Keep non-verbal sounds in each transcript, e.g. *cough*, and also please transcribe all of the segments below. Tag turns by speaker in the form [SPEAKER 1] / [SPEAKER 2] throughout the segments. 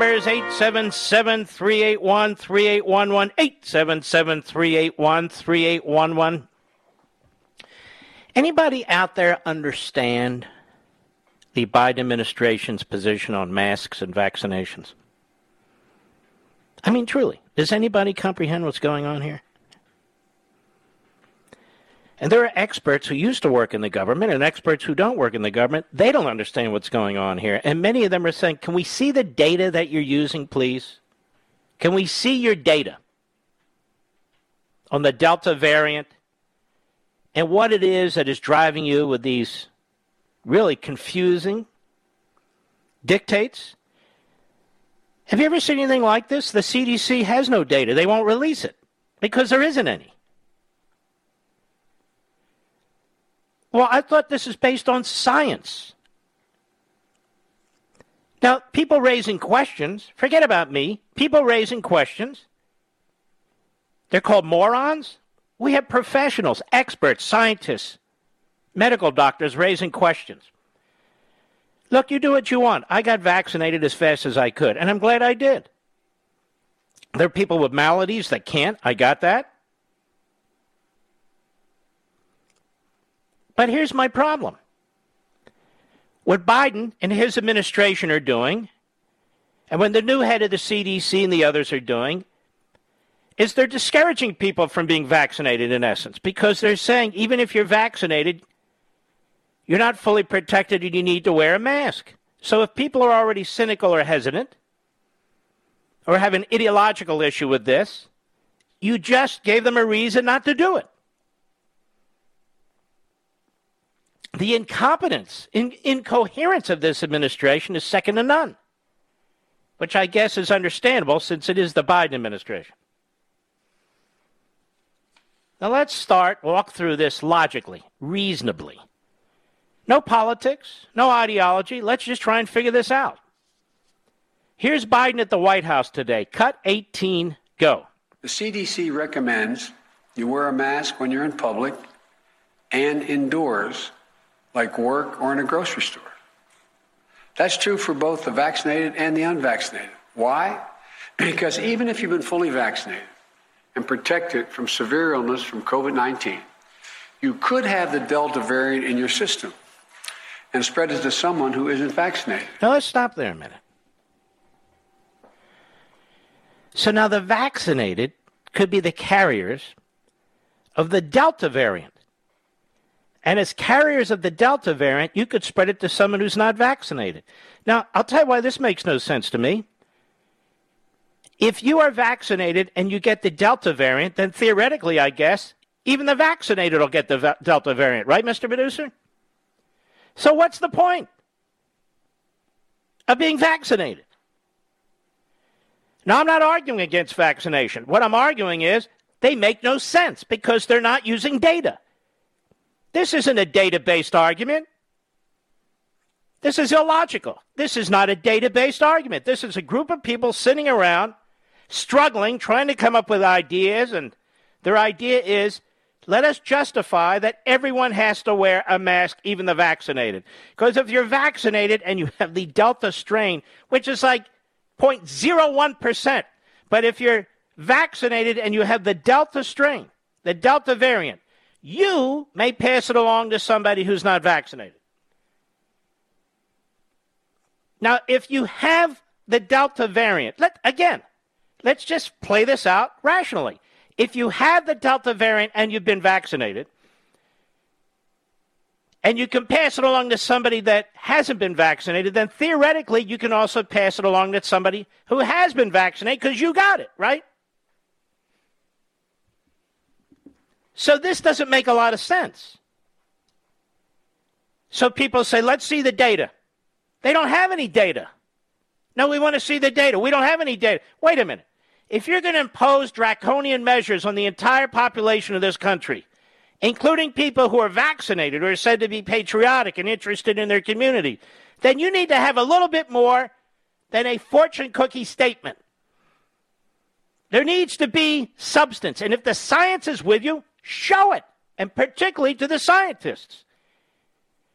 [SPEAKER 1] Levin. Our number is 877 381 3811. 877 381 3811. Anybody out there understand the Biden administration's position on masks and vaccinations? I mean, truly, does anybody comprehend what's going on here? And there are experts who used to work in the government and experts who don't work in the government. They don't understand what's going on here. And many of them are saying, Can we see the data that you're using, please? Can we see your data on the Delta variant and what it is that is driving you with these really confusing dictates? Have you ever seen anything like this? The CDC has no data, they won't release it because there isn't any. Well, I thought this is based on science. Now, people raising questions, forget about me, people raising questions, they're called morons. We have professionals, experts, scientists, medical doctors raising questions. Look, you do what you want. I got vaccinated as fast as I could, and I'm glad I did. There are people with maladies that can't. I got that. But here's my problem. What Biden and his administration are doing, and when the new head of the CDC and the others are doing, is they're discouraging people from being vaccinated in essence because they're saying even if you're vaccinated, you're not fully protected and you need to wear a mask. So if people are already cynical or hesitant or have an ideological issue with this, you just gave them a reason not to do it. The incompetence, in, incoherence of this administration is second to none, which I guess is understandable since it is the Biden administration. Now let's start, walk through this logically, reasonably. No politics, no ideology. Let's just try and figure this out. Here's Biden at the White House today. Cut 18, go.
[SPEAKER 2] The CDC recommends you wear a mask when you're in public and indoors like work or in a grocery store. That's true for both the vaccinated and the unvaccinated. Why? Because even if you've been fully vaccinated and protected from severe illness from COVID 19, you could have the Delta variant in your system and spread it to someone who isn't vaccinated.
[SPEAKER 1] Now let's stop there a minute. So now the vaccinated could be the carriers of the Delta variant. And as carriers of the Delta variant, you could spread it to someone who's not vaccinated. Now, I'll tell you why this makes no sense to me. If you are vaccinated and you get the Delta variant, then theoretically, I guess, even the vaccinated will get the va- Delta variant, right, Mr. Producer? So, what's the point of being vaccinated? Now, I'm not arguing against vaccination. What I'm arguing is they make no sense because they're not using data. This isn't a data based argument. This is illogical. This is not a data based argument. This is a group of people sitting around struggling, trying to come up with ideas, and their idea is let us justify that everyone has to wear a mask, even the vaccinated. Because if you're vaccinated and you have the Delta strain, which is like 0.01%, but if you're vaccinated and you have the Delta strain, the Delta variant, you may pass it along to somebody who's not vaccinated. Now, if you have the Delta variant, let, again, let's just play this out rationally. If you have the Delta variant and you've been vaccinated, and you can pass it along to somebody that hasn't been vaccinated, then theoretically you can also pass it along to somebody who has been vaccinated because you got it, right? So this doesn't make a lot of sense. So people say, let's see the data. They don't have any data. No, we want to see the data. We don't have any data. Wait a minute. If you're going to impose draconian measures on the entire population of this country, including people who are vaccinated or are said to be patriotic and interested in their community, then you need to have a little bit more than a fortune cookie statement. There needs to be substance. And if the science is with you, show it, and particularly to the scientists.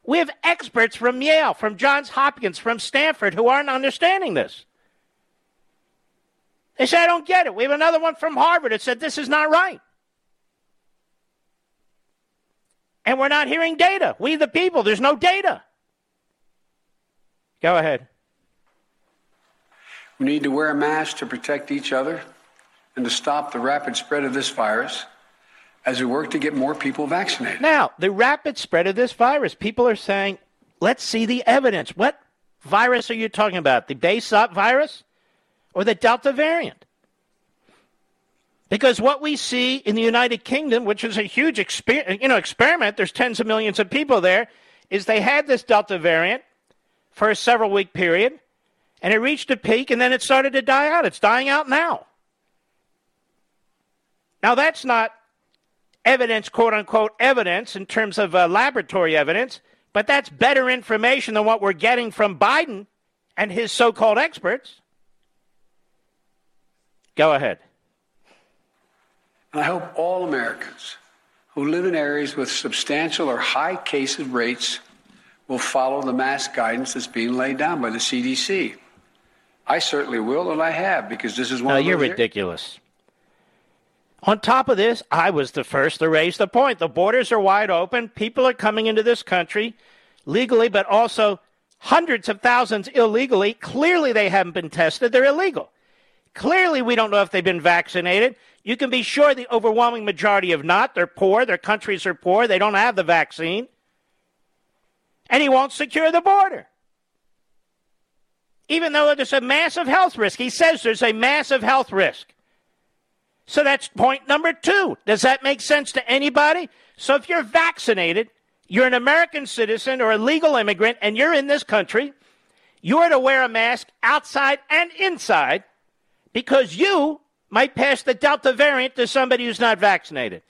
[SPEAKER 1] We have experts from Yale, from Johns Hopkins, from Stanford who aren't understanding this. They say, I don't get it. We have another one from Harvard that said this is not right. And we're not hearing data. We, the people, there's no data. Go ahead.
[SPEAKER 2] We need to wear a mask to protect each other and to stop the rapid spread of this virus as we work to get more people vaccinated.
[SPEAKER 1] Now, the rapid spread of this virus, people are saying, let's see the evidence. What virus are you talking about? The base virus or the Delta variant? Because what we see in the United Kingdom, which is a huge exper- you know, experiment, there's tens of millions of people there, is they had this Delta variant for a several week period, and it reached a peak, and then it started to die out. It's dying out now. Now, that's not evidence, quote unquote, evidence in terms of uh, laboratory evidence, but that's better information than what we're getting from Biden and his so called experts. Go ahead.
[SPEAKER 2] I hope all Americans who live in areas with substantial or high case rates will follow the mask guidance that's being laid down by the CDC. I certainly will, and I have, because this is one.
[SPEAKER 1] No, you're ridiculous. On top of this, I was the first to raise the point. The borders are wide open. People are coming into this country legally, but also hundreds of thousands illegally. Clearly, they haven't been tested. They're illegal. Clearly, we don't know if they've been vaccinated. You can be sure the overwhelming majority have not. They're poor. Their countries are poor. They don't have the vaccine. And he won't secure the border. Even though there's a massive health risk. He says there's a massive health risk. So that's point number two. Does that make sense to anybody? So if you're vaccinated, you're an American citizen or a legal immigrant, and you're in this country, you're to wear a mask outside and inside because you might pass the Delta variant to somebody who's not vaccinated.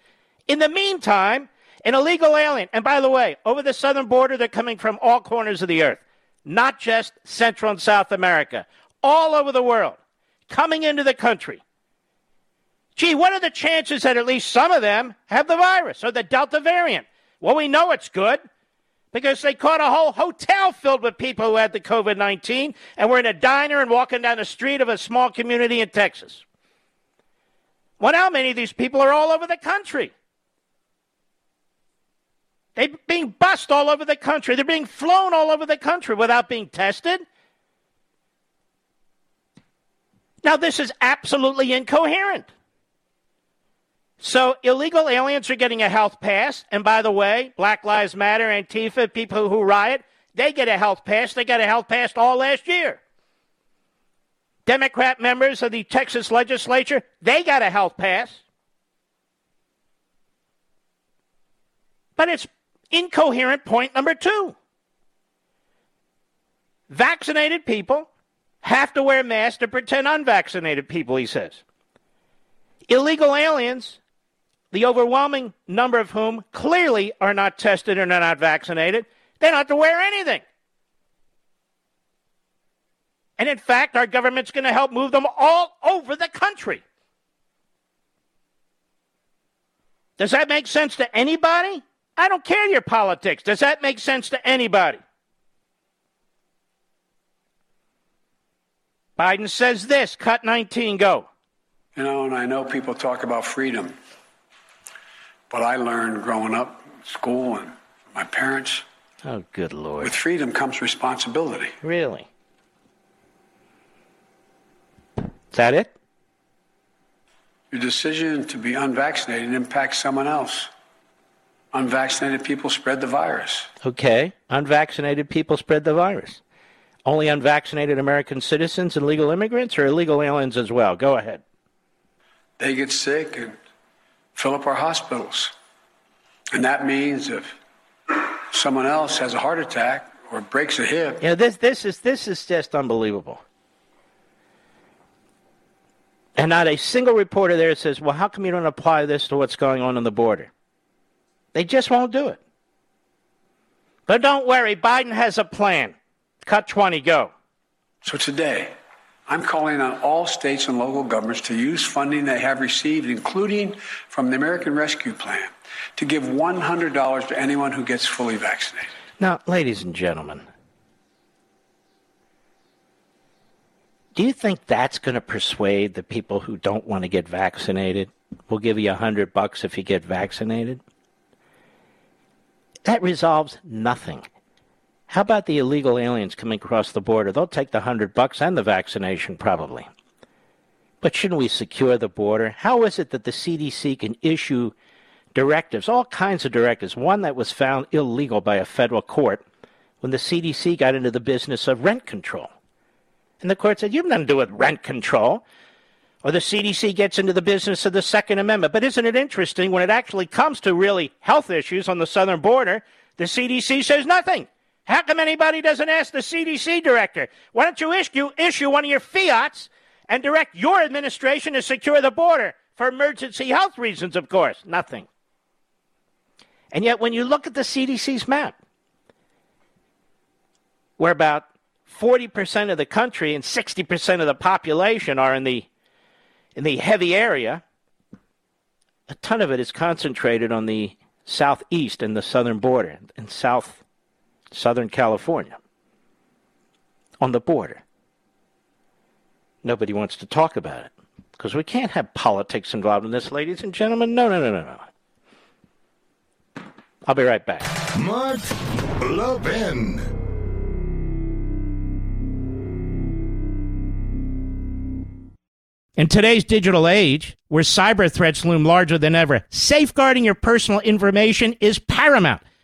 [SPEAKER 1] In the meantime, an illegal alien, and by the way, over the southern border, they're coming from all corners of the earth, not just Central and South America, all over the world, coming into the country. Gee, what are the chances that at least some of them have the virus or the Delta variant? Well, we know it's good because they caught a whole hotel filled with people who had the COVID 19 and were in a diner and walking down the street of a small community in Texas. Well, how many of these people are all over the country? They're being bussed all over the country. They're being flown all over the country without being tested. Now, this is absolutely incoherent. So illegal aliens are getting a health pass. And by the way, Black Lives Matter, Antifa, people who riot, they get a health pass. They got a health pass all last year. Democrat members of the Texas legislature, they got a health pass. But it's incoherent point number two. Vaccinated people have to wear masks to pretend unvaccinated people, he says. Illegal aliens the overwhelming number of whom clearly are not tested and are not vaccinated, they don't have to wear anything. And in fact, our government's going to help move them all over the country. Does that make sense to anybody? I don't care your politics. Does that make sense to anybody? Biden says this cut 19, go.
[SPEAKER 2] You know, and I know people talk about freedom, but I learned growing up in school and my parents.
[SPEAKER 1] Oh, good Lord.
[SPEAKER 2] With freedom comes responsibility.
[SPEAKER 1] Really? Is that it?
[SPEAKER 2] Your decision to be unvaccinated impacts someone else. Unvaccinated people spread the virus.
[SPEAKER 1] Okay. Unvaccinated people spread the virus. Only unvaccinated American citizens and legal immigrants or illegal aliens as well? Go ahead.
[SPEAKER 2] They get sick and fill up our hospitals. And that means if someone else has a heart attack or breaks a hip.
[SPEAKER 1] Yeah, this this is this is just unbelievable. And not a single reporter there says, well, how come you don't apply this to what's going on on the border? They just won't do it. But don't worry, Biden has a plan. Cut 20, go.
[SPEAKER 2] So today, I'm calling on all states and local governments to use funding they have received, including from the American Rescue Plan, to give $100 to anyone who gets fully vaccinated.
[SPEAKER 1] Now, ladies and gentlemen, Do you think that's going to persuade the people who don't want to get vaccinated? We'll give you a hundred bucks if you get vaccinated. That resolves nothing. How about the illegal aliens coming across the border? They'll take the hundred bucks and the vaccination probably. But shouldn't we secure the border? How is it that the CDC can issue directives, all kinds of directives, one that was found illegal by a federal court when the CDC got into the business of rent control? And the court said, You have nothing to do with rent control. Or the CDC gets into the business of the Second Amendment. But isn't it interesting when it actually comes to really health issues on the southern border, the CDC says nothing. How come anybody doesn't ask the CDC director? Why don't you issue, issue one of your fiats and direct your administration to secure the border for emergency health reasons, of course? Nothing. And yet, when you look at the CDC's map, where about 40% of the country and 60% of the population are in the in the heavy area, a ton of it is concentrated on the southeast and the southern border and south southern California. On the border. Nobody wants to talk about it because we can't have politics involved in this, ladies and gentlemen. No, no, no, no, no. I'll be right back.
[SPEAKER 3] Mark Levin.
[SPEAKER 1] In today's digital age, where cyber threats loom larger than ever, safeguarding your personal information is paramount.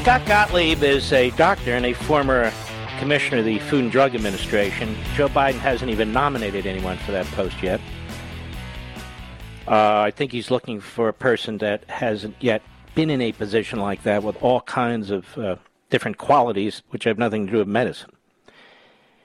[SPEAKER 1] Scott Gottlieb is a doctor and a former commissioner of the Food and Drug Administration. Joe Biden hasn't even nominated anyone for that post yet. Uh, I think he's looking for a person that hasn't yet been in a position like that with all kinds of uh, different qualities, which have nothing to do with medicine.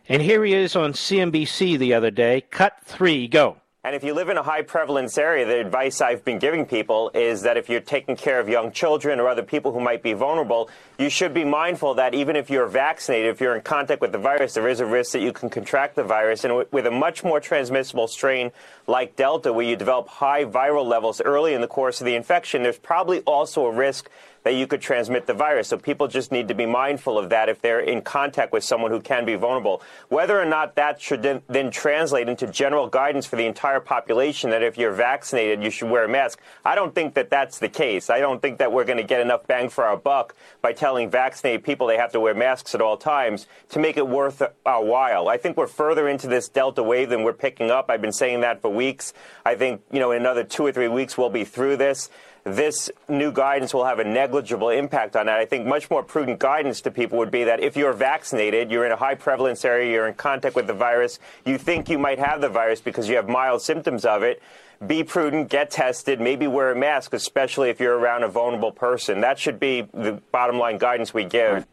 [SPEAKER 1] And here he is on CNBC the other day. Cut three, go.
[SPEAKER 4] And if you live in a high prevalence area, the advice I've been giving people is that if you're taking care of young children or other people who might be vulnerable, you should be mindful that even if you're vaccinated, if you're in contact with the virus, there is a risk that you can contract the virus. And with a much more transmissible strain like Delta, where you develop high viral levels early in the course of the infection, there's probably also a risk that you could transmit the virus. So people just need to be mindful of that if they're in contact with someone who can be vulnerable. Whether or not that should then translate into general guidance for the entire population that if you're vaccinated, you should wear a mask, I don't think that that's the case. I don't think that we're going to get enough bang for our buck by telling vaccinated people they have to wear masks at all times to make it worth our while. I think we're further into this Delta wave than we're picking up. I've been saying that for weeks. I think, you know, in another two or three weeks, we'll be through this this new guidance will have a negligible impact on that. I think much more prudent guidance to people would be that if you're vaccinated, you're in a high prevalence area, you're in contact with the virus, you think you might have the virus because you have mild symptoms of it, be prudent, get tested, maybe wear a mask, especially if you're around a vulnerable person. That should be the bottom line guidance we give.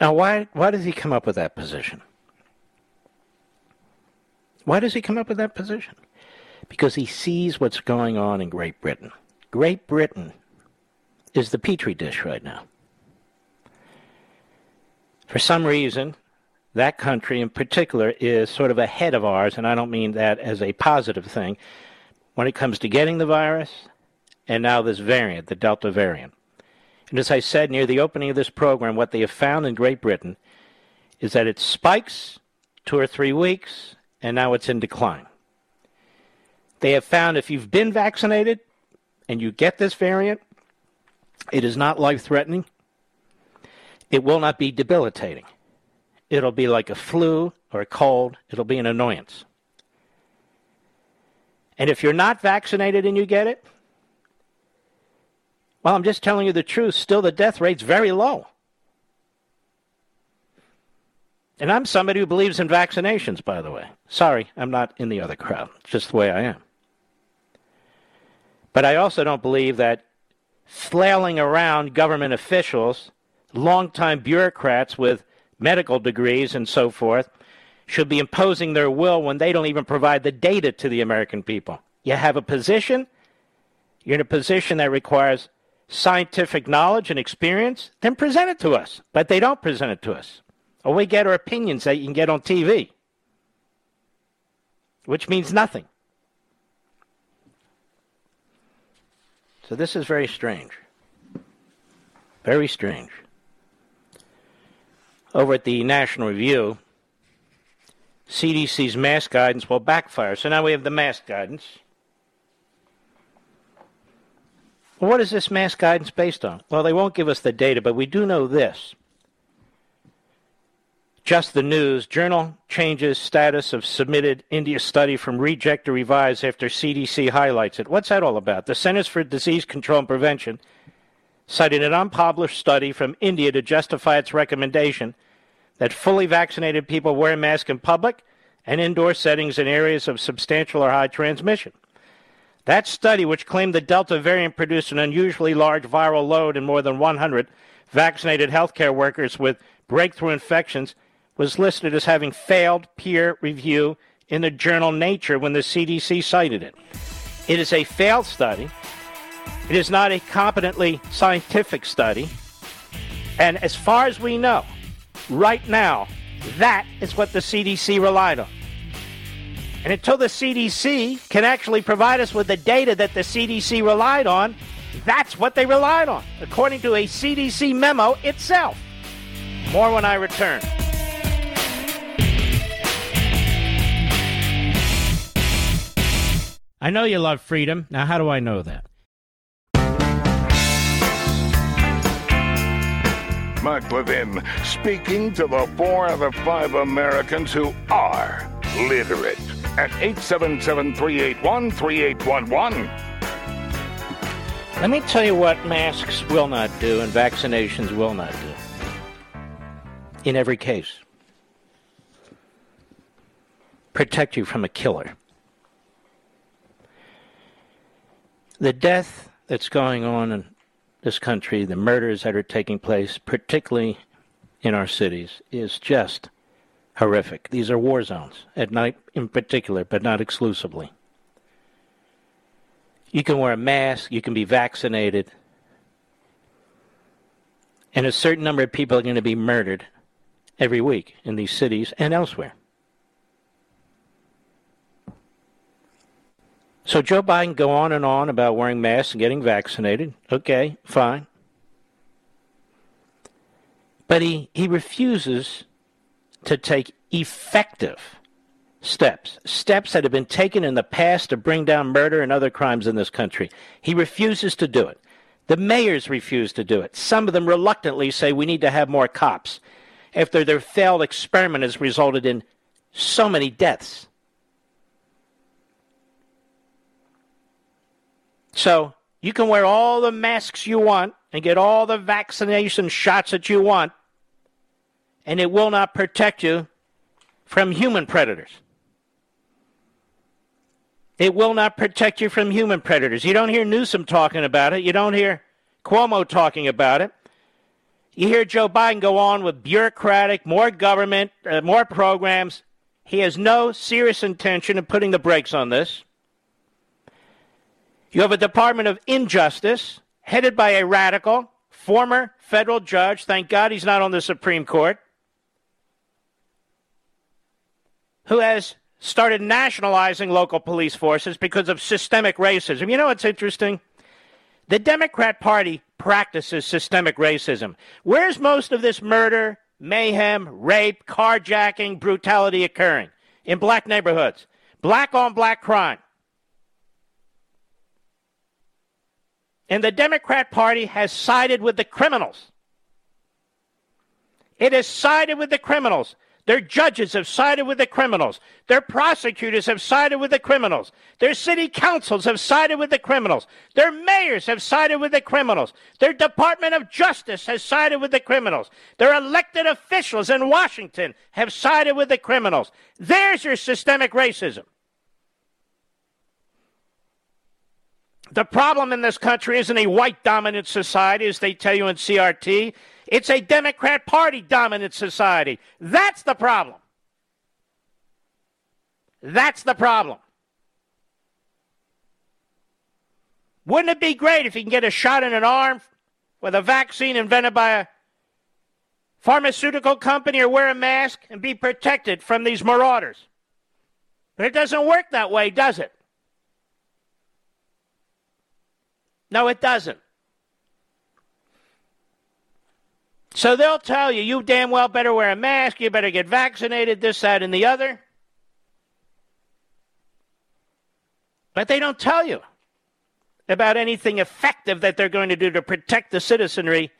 [SPEAKER 1] Now, why, why does he come up with that position? Why does he come up with that position? Because he sees what's going on in Great Britain. Great Britain is the petri dish right now. For some reason, that country in particular is sort of ahead of ours, and I don't mean that as a positive thing, when it comes to getting the virus and now this variant, the Delta variant. And as I said near the opening of this program, what they have found in Great Britain is that it spikes two or three weeks, and now it's in decline. They have found if you've been vaccinated and you get this variant, it is not life threatening. It will not be debilitating. It'll be like a flu or a cold, it'll be an annoyance. And if you're not vaccinated and you get it, well, I'm just telling you the truth. Still, the death rate's very low. And I'm somebody who believes in vaccinations, by the way. Sorry, I'm not in the other crowd. It's just the way I am. But I also don't believe that flailing around government officials, longtime bureaucrats with medical degrees and so forth, should be imposing their will when they don't even provide the data to the American people. You have a position, you're in a position that requires scientific knowledge and experience, then present it to us. But they don't present it to us. All we get are opinions that you can get on TV, which means nothing. So this is very strange. Very strange. Over at the National Review, CDC's mask guidance will backfire. So now we have the mask guidance. Well, what is this mask guidance based on? Well, they won't give us the data, but we do know this. Just the News Journal changes status of submitted India study from reject to revise after CDC highlights it. What's that all about? The Centers for Disease Control and Prevention cited an unpublished study from India to justify its recommendation that fully vaccinated people wear masks in public and indoor settings in areas of substantial or high transmission. That study, which claimed the Delta variant produced an unusually large viral load in more than 100 vaccinated healthcare workers with breakthrough infections, was listed as having failed peer review in the journal Nature when the CDC cited it. It is a failed study. It is not a competently scientific study. And as far as we know, right now, that is what the CDC relied on. And until the CDC can actually provide us with the data that the CDC relied on, that's what they relied on, according to a CDC memo itself. More when I return. I know you love freedom. Now, how do I know that?
[SPEAKER 3] Mark Levin speaking to the four out of five Americans who are literate at 877 381 3811.
[SPEAKER 1] Let me tell you what masks will not do and vaccinations will not do. In every case, protect you from a killer. The death that's going on in this country, the murders that are taking place, particularly in our cities, is just horrific. These are war zones, at night in particular, but not exclusively. You can wear a mask, you can be vaccinated, and a certain number of people are going to be murdered every week in these cities and elsewhere. So Joe Biden go on and on about wearing masks and getting vaccinated. Okay, fine. But he, he refuses to take effective steps, steps that have been taken in the past to bring down murder and other crimes in this country. He refuses to do it. The mayors refuse to do it. Some of them reluctantly say we need to have more cops after their failed experiment has resulted in so many deaths. So you can wear all the masks you want and get all the vaccination shots that you want, and it will not protect you from human predators. It will not protect you from human predators. You don't hear Newsom talking about it. You don't hear Cuomo talking about it. You hear Joe Biden go on with bureaucratic, more government, uh, more programs. He has no serious intention of putting the brakes on this. You have a Department of Injustice headed by a radical former federal judge. Thank God he's not on the Supreme Court. Who has started nationalizing local police forces because of systemic racism. You know what's interesting? The Democrat Party practices systemic racism. Where's most of this murder, mayhem, rape, carjacking, brutality occurring? In black neighborhoods. Black on black crime. And the Democrat Party has sided with the criminals. It has sided with the criminals. Their judges have sided with the criminals. Their prosecutors have sided with the criminals. Their city councils have sided with the criminals. Their mayors have sided with the criminals. Their Department of Justice has sided with the criminals. Their elected officials in Washington have sided with the criminals. There's your systemic racism. The problem in this country isn't a white dominant society, as they tell you in CRT. It's a Democrat Party dominant society. That's the problem. That's the problem. Wouldn't it be great if you can get a shot in an arm with a vaccine invented by a pharmaceutical company or wear a mask and be protected from these marauders? But it doesn't work that way, does it? No, it doesn't. So they'll tell you, you damn well better wear a mask, you better get vaccinated, this, that, and the other. But they don't tell you about anything effective that they're going to do to protect the citizenry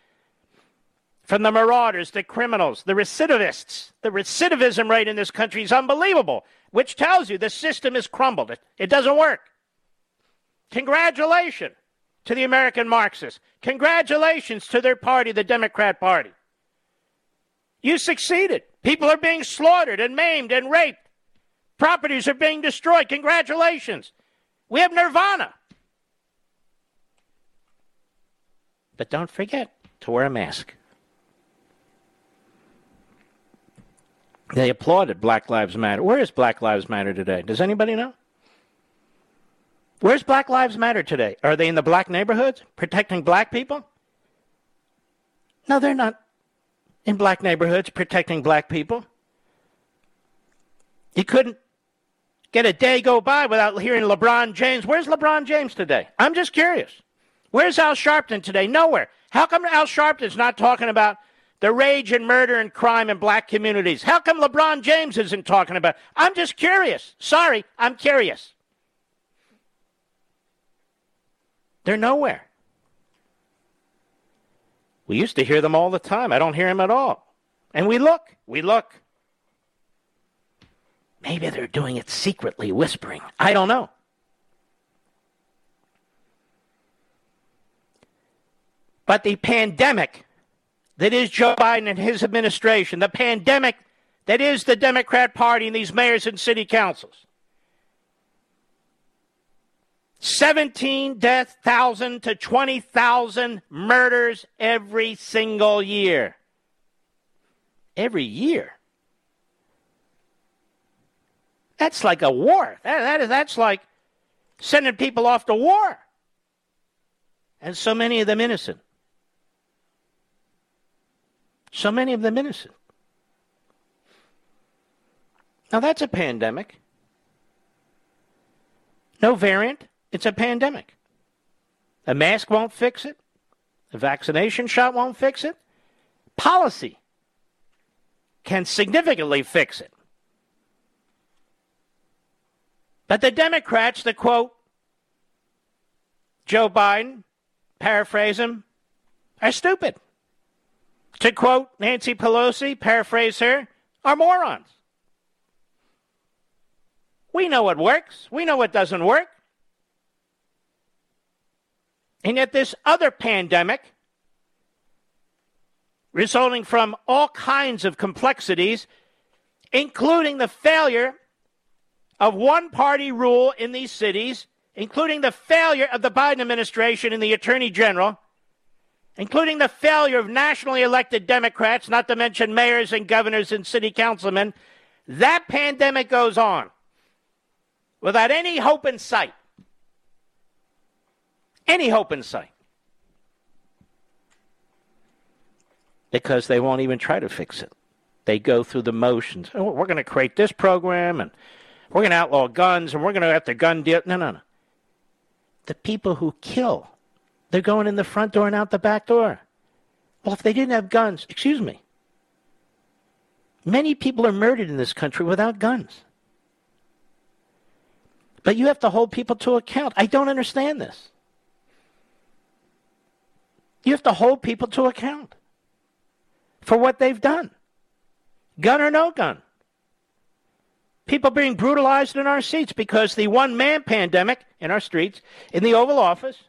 [SPEAKER 1] from the marauders, the criminals, the recidivists. The recidivism rate in this country is unbelievable, which tells you the system is crumbled. It, it doesn't work. Congratulations to the American Marxists. Congratulations to their party, the Democrat Party. You succeeded. People are being slaughtered and maimed and raped. Properties are being destroyed. Congratulations. We have nirvana. But don't forget to wear a mask. They applauded Black Lives Matter. Where is Black Lives Matter today? Does anybody know? Where's Black Lives Matter today? Are they in the black neighborhoods protecting black people? No, they're not in black neighborhoods protecting black people. You couldn't get a day go by without hearing LeBron James. Where's LeBron James today? I'm just curious. Where's Al Sharpton today? Nowhere. How come Al Sharpton's not talking about the rage and murder and crime in black communities? How come LeBron James isn't talking about? I'm just curious. Sorry, I'm curious. They're nowhere. We used to hear them all the time. I don't hear them at all. And we look, we look. Maybe they're doing it secretly, whispering. I don't know. But the pandemic that is Joe Biden and his administration, the pandemic that is the Democrat Party and these mayors and city councils, 17 deaths, 1,000 to 20,000 murders every single year. Every year. That's like a war. That, that is, that's like sending people off to war. And so many of them innocent. So many of them innocent. Now that's a pandemic. No variant. It's a pandemic. A mask won't fix it. A vaccination shot won't fix it. Policy can significantly fix it. But the Democrats the quote Joe Biden, paraphrase him, are stupid. To quote Nancy Pelosi, paraphrase her, are morons. We know what works. We know what doesn't work. And yet, this other pandemic, resulting from all kinds of complexities, including the failure of one party rule in these cities, including the failure of the Biden administration and the Attorney General, including the failure of nationally elected Democrats, not to mention mayors and governors and city councilmen, that pandemic goes on without any hope in sight. Any hope in sight. Because they won't even try to fix it. They go through the motions. Oh, we're going to create this program and we're going to outlaw guns and we're going to have the gun deal. No, no, no. The people who kill, they're going in the front door and out the back door. Well, if they didn't have guns, excuse me. Many people are murdered in this country without guns. But you have to hold people to account. I don't understand this. You have to hold people to account for what they've done, gun or no gun. People being brutalized in our seats because the one man pandemic in our streets, in the Oval Office,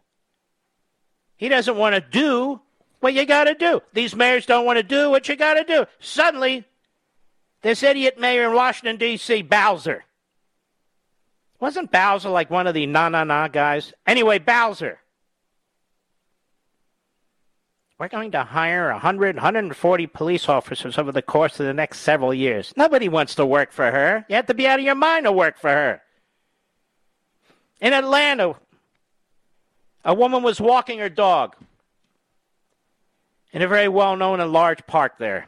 [SPEAKER 1] he doesn't want to do what you got to do. These mayors don't want to do what you got to do. Suddenly, this idiot mayor in Washington, D.C., Bowser. Wasn't Bowser like one of the na na na guys? Anyway, Bowser we're going to hire 100, 140 police officers over the course of the next several years. Nobody wants to work for her. You have to be out of your mind to work for her. In Atlanta, a woman was walking her dog in a very well known and large park there.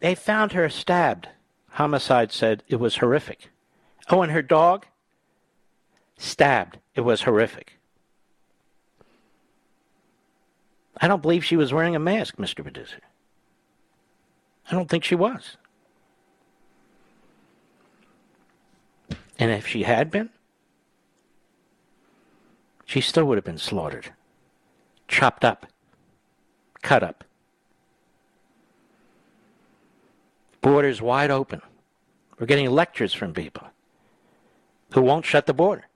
[SPEAKER 1] They found her stabbed. Homicide said it was horrific. Oh, and her dog? Stabbed. It was horrific. I don't believe she was wearing a mask, Mr. Producer. I don't think she was. And if she had been, she still would have been slaughtered, chopped up, cut up. Borders wide open. We're getting lectures from people who won't shut the border.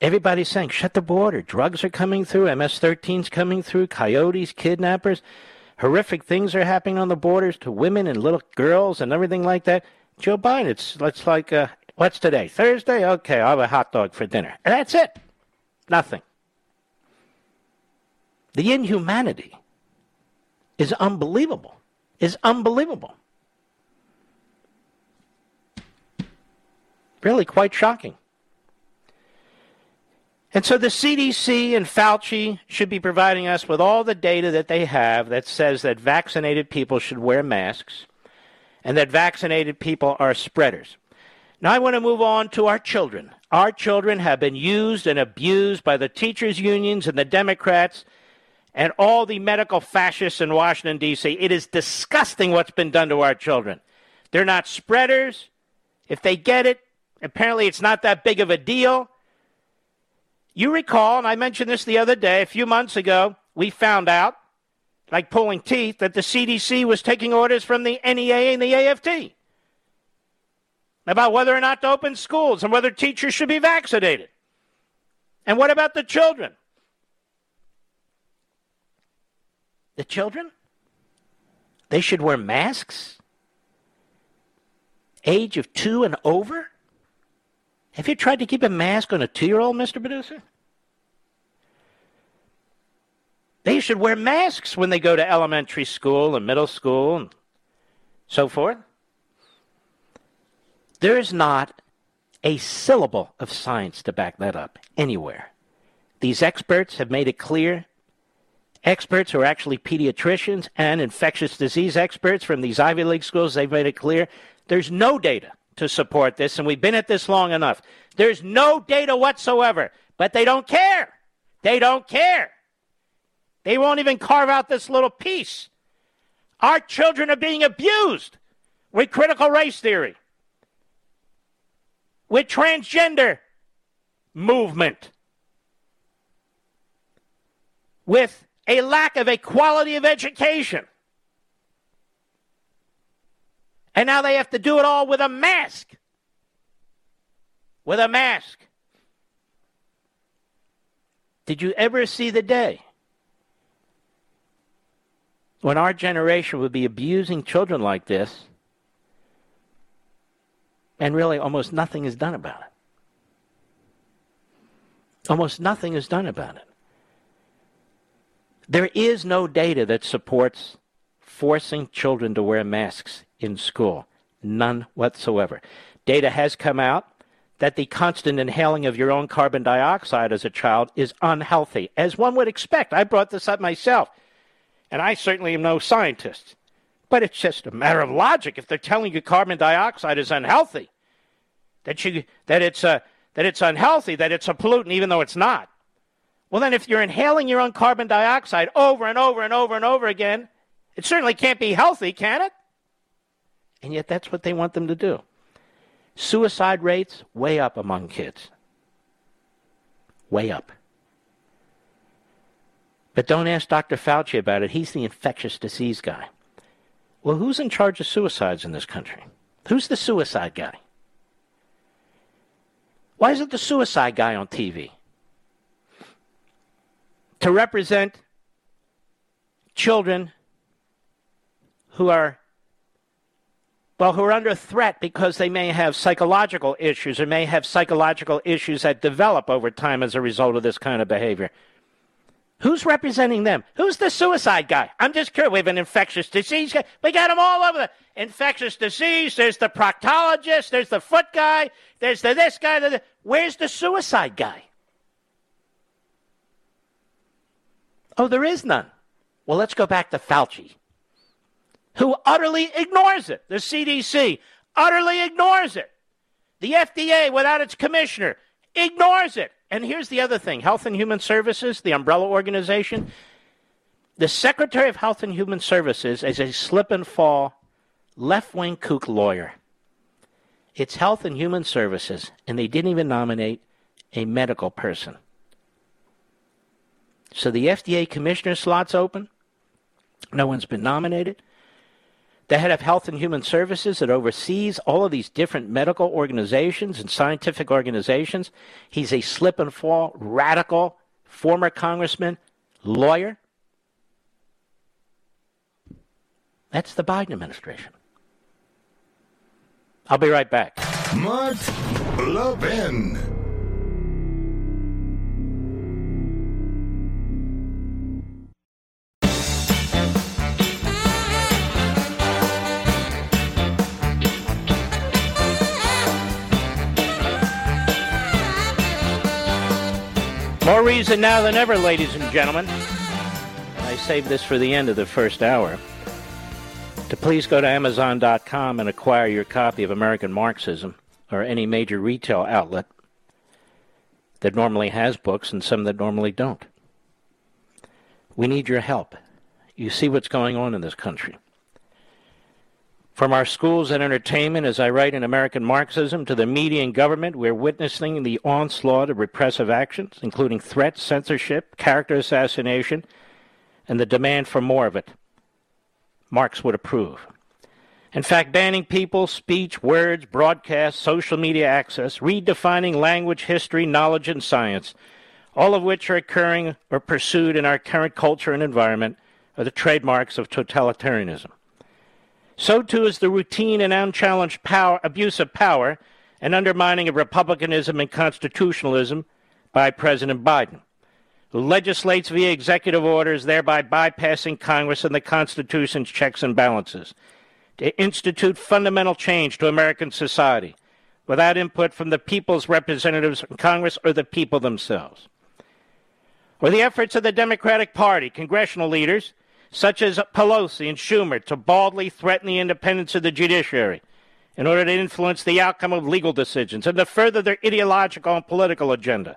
[SPEAKER 1] Everybody's saying, shut the border. Drugs are coming through. MS 13's coming through. Coyotes, kidnappers. Horrific things are happening on the borders to women and little girls and everything like that. Joe Biden, it's, it's like, uh, what's today? Thursday? Okay, I'll have a hot dog for dinner. And that's it. Nothing. The inhumanity is unbelievable. Is unbelievable. Really quite shocking. And so the CDC and Fauci should be providing us with all the data that they have that says that vaccinated people should wear masks and that vaccinated people are spreaders. Now I want to move on to our children. Our children have been used and abused by the teachers' unions and the Democrats and all the medical fascists in Washington, D.C. It is disgusting what's been done to our children. They're not spreaders. If they get it, apparently it's not that big of a deal. You recall, and I mentioned this the other day, a few months ago, we found out, like pulling teeth, that the CDC was taking orders from the NEA and the AFT about whether or not to open schools and whether teachers should be vaccinated. And what about the children? The children? They should wear masks? Age of two and over? Have you tried to keep a mask on a two year old, Mr. Producer? They should wear masks when they go to elementary school and middle school and so forth. There is not a syllable of science to back that up anywhere. These experts have made it clear. Experts who are actually pediatricians and infectious disease experts from these Ivy League schools, they've made it clear there's no data to support this, and we've been at this long enough. There's no data whatsoever, but they don't care. They don't care. They won't even carve out this little piece Our children are being abused with critical race theory, with transgender movement, with a lack of a quality of education. And now they have to do it all with a mask. With a mask. Did you ever see the day when our generation would be abusing children like this and really almost nothing is done about it? Almost nothing is done about it. There is no data that supports forcing children to wear masks in school. None whatsoever. Data has come out that the constant inhaling of your own carbon dioxide as a child is unhealthy, as one would expect. I brought this up myself, and I certainly am no scientist. But it's just a matter of logic. If they're telling you carbon dioxide is unhealthy, that you that it's a that it's unhealthy, that it's a pollutant, even though it's not. Well, then, if you're inhaling your own carbon dioxide over and over and over and over again, it certainly can't be healthy, can it? And yet, that's what they want them to do. Suicide rates way up among kids. Way up. But don't ask Dr. Fauci about it. He's the infectious disease guy. Well, who's in charge of suicides in this country? Who's the suicide guy? Why isn't the suicide guy on TV? To represent children who are well, who are under threat because they may have psychological issues or may have psychological issues that develop over time as a result of this kind of behavior. Who's representing them? Who's the suicide guy? I'm just curious. We have an infectious disease guy. We got them all over the infectious disease. There's the proctologist. There's the foot guy. There's the this guy. The, where's the suicide guy? Oh, there is none. Well, let's go back to Fauci who utterly ignores it. The CDC utterly ignores it. The FDA, without its commissioner, ignores it. And here's the other thing Health and Human Services, the umbrella organization, the Secretary of Health and Human Services is a slip and fall left wing kook lawyer. It's Health and Human Services, and they didn't even nominate a medical person. So the FDA commissioner slot's open. No one's been nominated the head of Health and Human Services that oversees all of these different medical organizations and scientific organizations. He's a slip and fall, radical, former congressman, lawyer. That's the Biden administration. I'll be right back.
[SPEAKER 3] Mark Levin.
[SPEAKER 1] Reason now than ever, ladies and gentlemen. I saved this for the end of the first hour. To please go to Amazon.com and acquire your copy of American Marxism or any major retail outlet that normally has books and some that normally don't. We need your help. You see what's going on in this country. From our schools and entertainment, as I write in American Marxism, to the media and government, we're witnessing the onslaught of repressive actions, including threats, censorship, character assassination, and the demand for more of it. Marx would approve. In fact, banning people, speech, words, broadcasts, social media access, redefining language, history, knowledge, and science, all of which are occurring or pursued in our current culture and environment, are the trademarks of totalitarianism. So too is the routine and unchallenged power, abuse of power and undermining of republicanism and constitutionalism by President Biden, who legislates via executive orders, thereby bypassing Congress and the Constitution's checks and balances, to institute fundamental change to American society without input from the people's representatives in Congress or the people themselves. Or the efforts of the Democratic Party, congressional leaders, such as Pelosi and Schumer, to baldly threaten the independence of the judiciary in order to influence the outcome of legal decisions and to further their ideological and political agenda.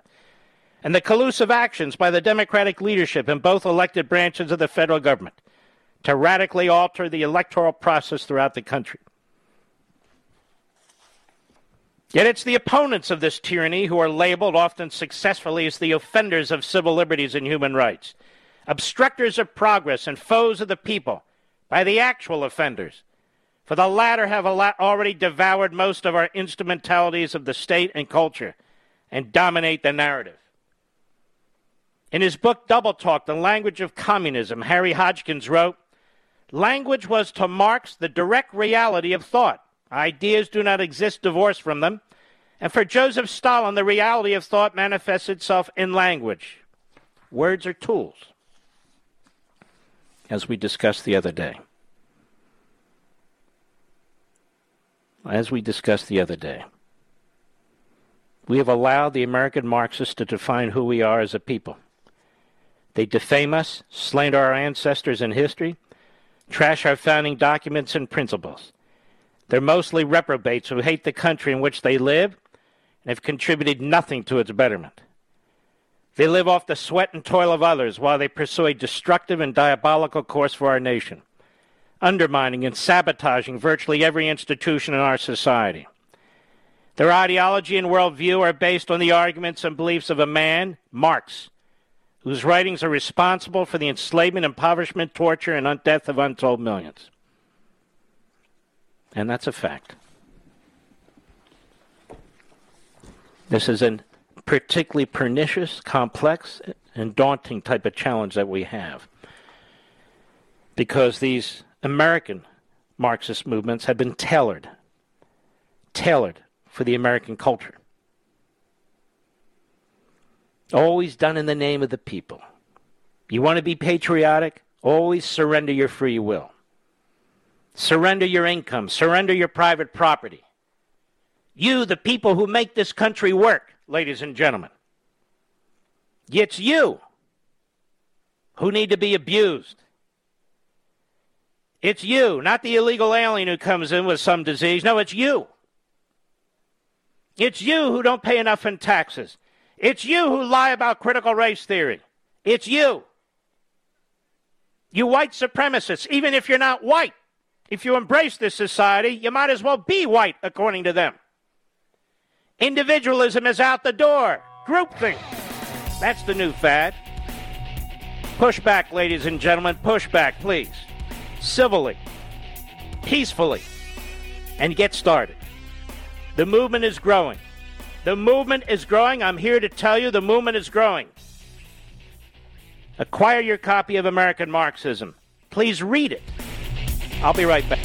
[SPEAKER 1] And the collusive actions by the Democratic leadership in both elected branches of the federal government to radically alter the electoral process throughout the country. Yet it's the opponents of this tyranny who are labeled, often successfully, as the offenders of civil liberties and human rights, obstructors of progress and foes of the people by the actual offenders. For the latter have already devoured most of our instrumentalities of the state and culture and dominate the narrative. In his book Double Talk, The Language of Communism, Harry Hodgkins wrote Language was to Marx the direct reality of thought. Ideas do not exist divorced from them. And for Joseph Stalin, the reality of thought manifests itself in language. Words are tools, as we discussed the other day. As we discussed the other day, we have allowed the American Marxists to define who we are as a people. They defame us, slander our ancestors and history, trash our founding documents and principles. They're mostly reprobates who hate the country in which they live and have contributed nothing to its betterment. They live off the sweat and toil of others while they pursue a destructive and diabolical course for our nation, undermining and sabotaging virtually every institution in our society. Their ideology and worldview are based on the arguments and beliefs of a man, Marx, whose writings are responsible for the enslavement, impoverishment, torture, and death of untold millions. And that's a fact. This is a particularly pernicious, complex, and daunting type of challenge that we have. Because these American Marxist movements have been tailored, tailored for the American culture. Always done in the name of the people. You want to be patriotic? Always surrender your free will. Surrender your income. Surrender your private property. You, the people who make this country work, ladies and gentlemen. It's you who need to be abused. It's you, not the illegal alien who comes in with some disease. No, it's you. It's you who don't pay enough in taxes. It's you who lie about critical race theory. It's you. You white supremacists, even if you're not white. If you embrace this society, you might as well be white, according to them. Individualism is out the door. Groupthink. That's the new fad. Push back, ladies and gentlemen. Push back, please. Civilly, peacefully, and get started. The movement is growing. The movement is growing. I'm here to tell you the movement is growing. Acquire your copy of American Marxism. Please read it. I'll be right back.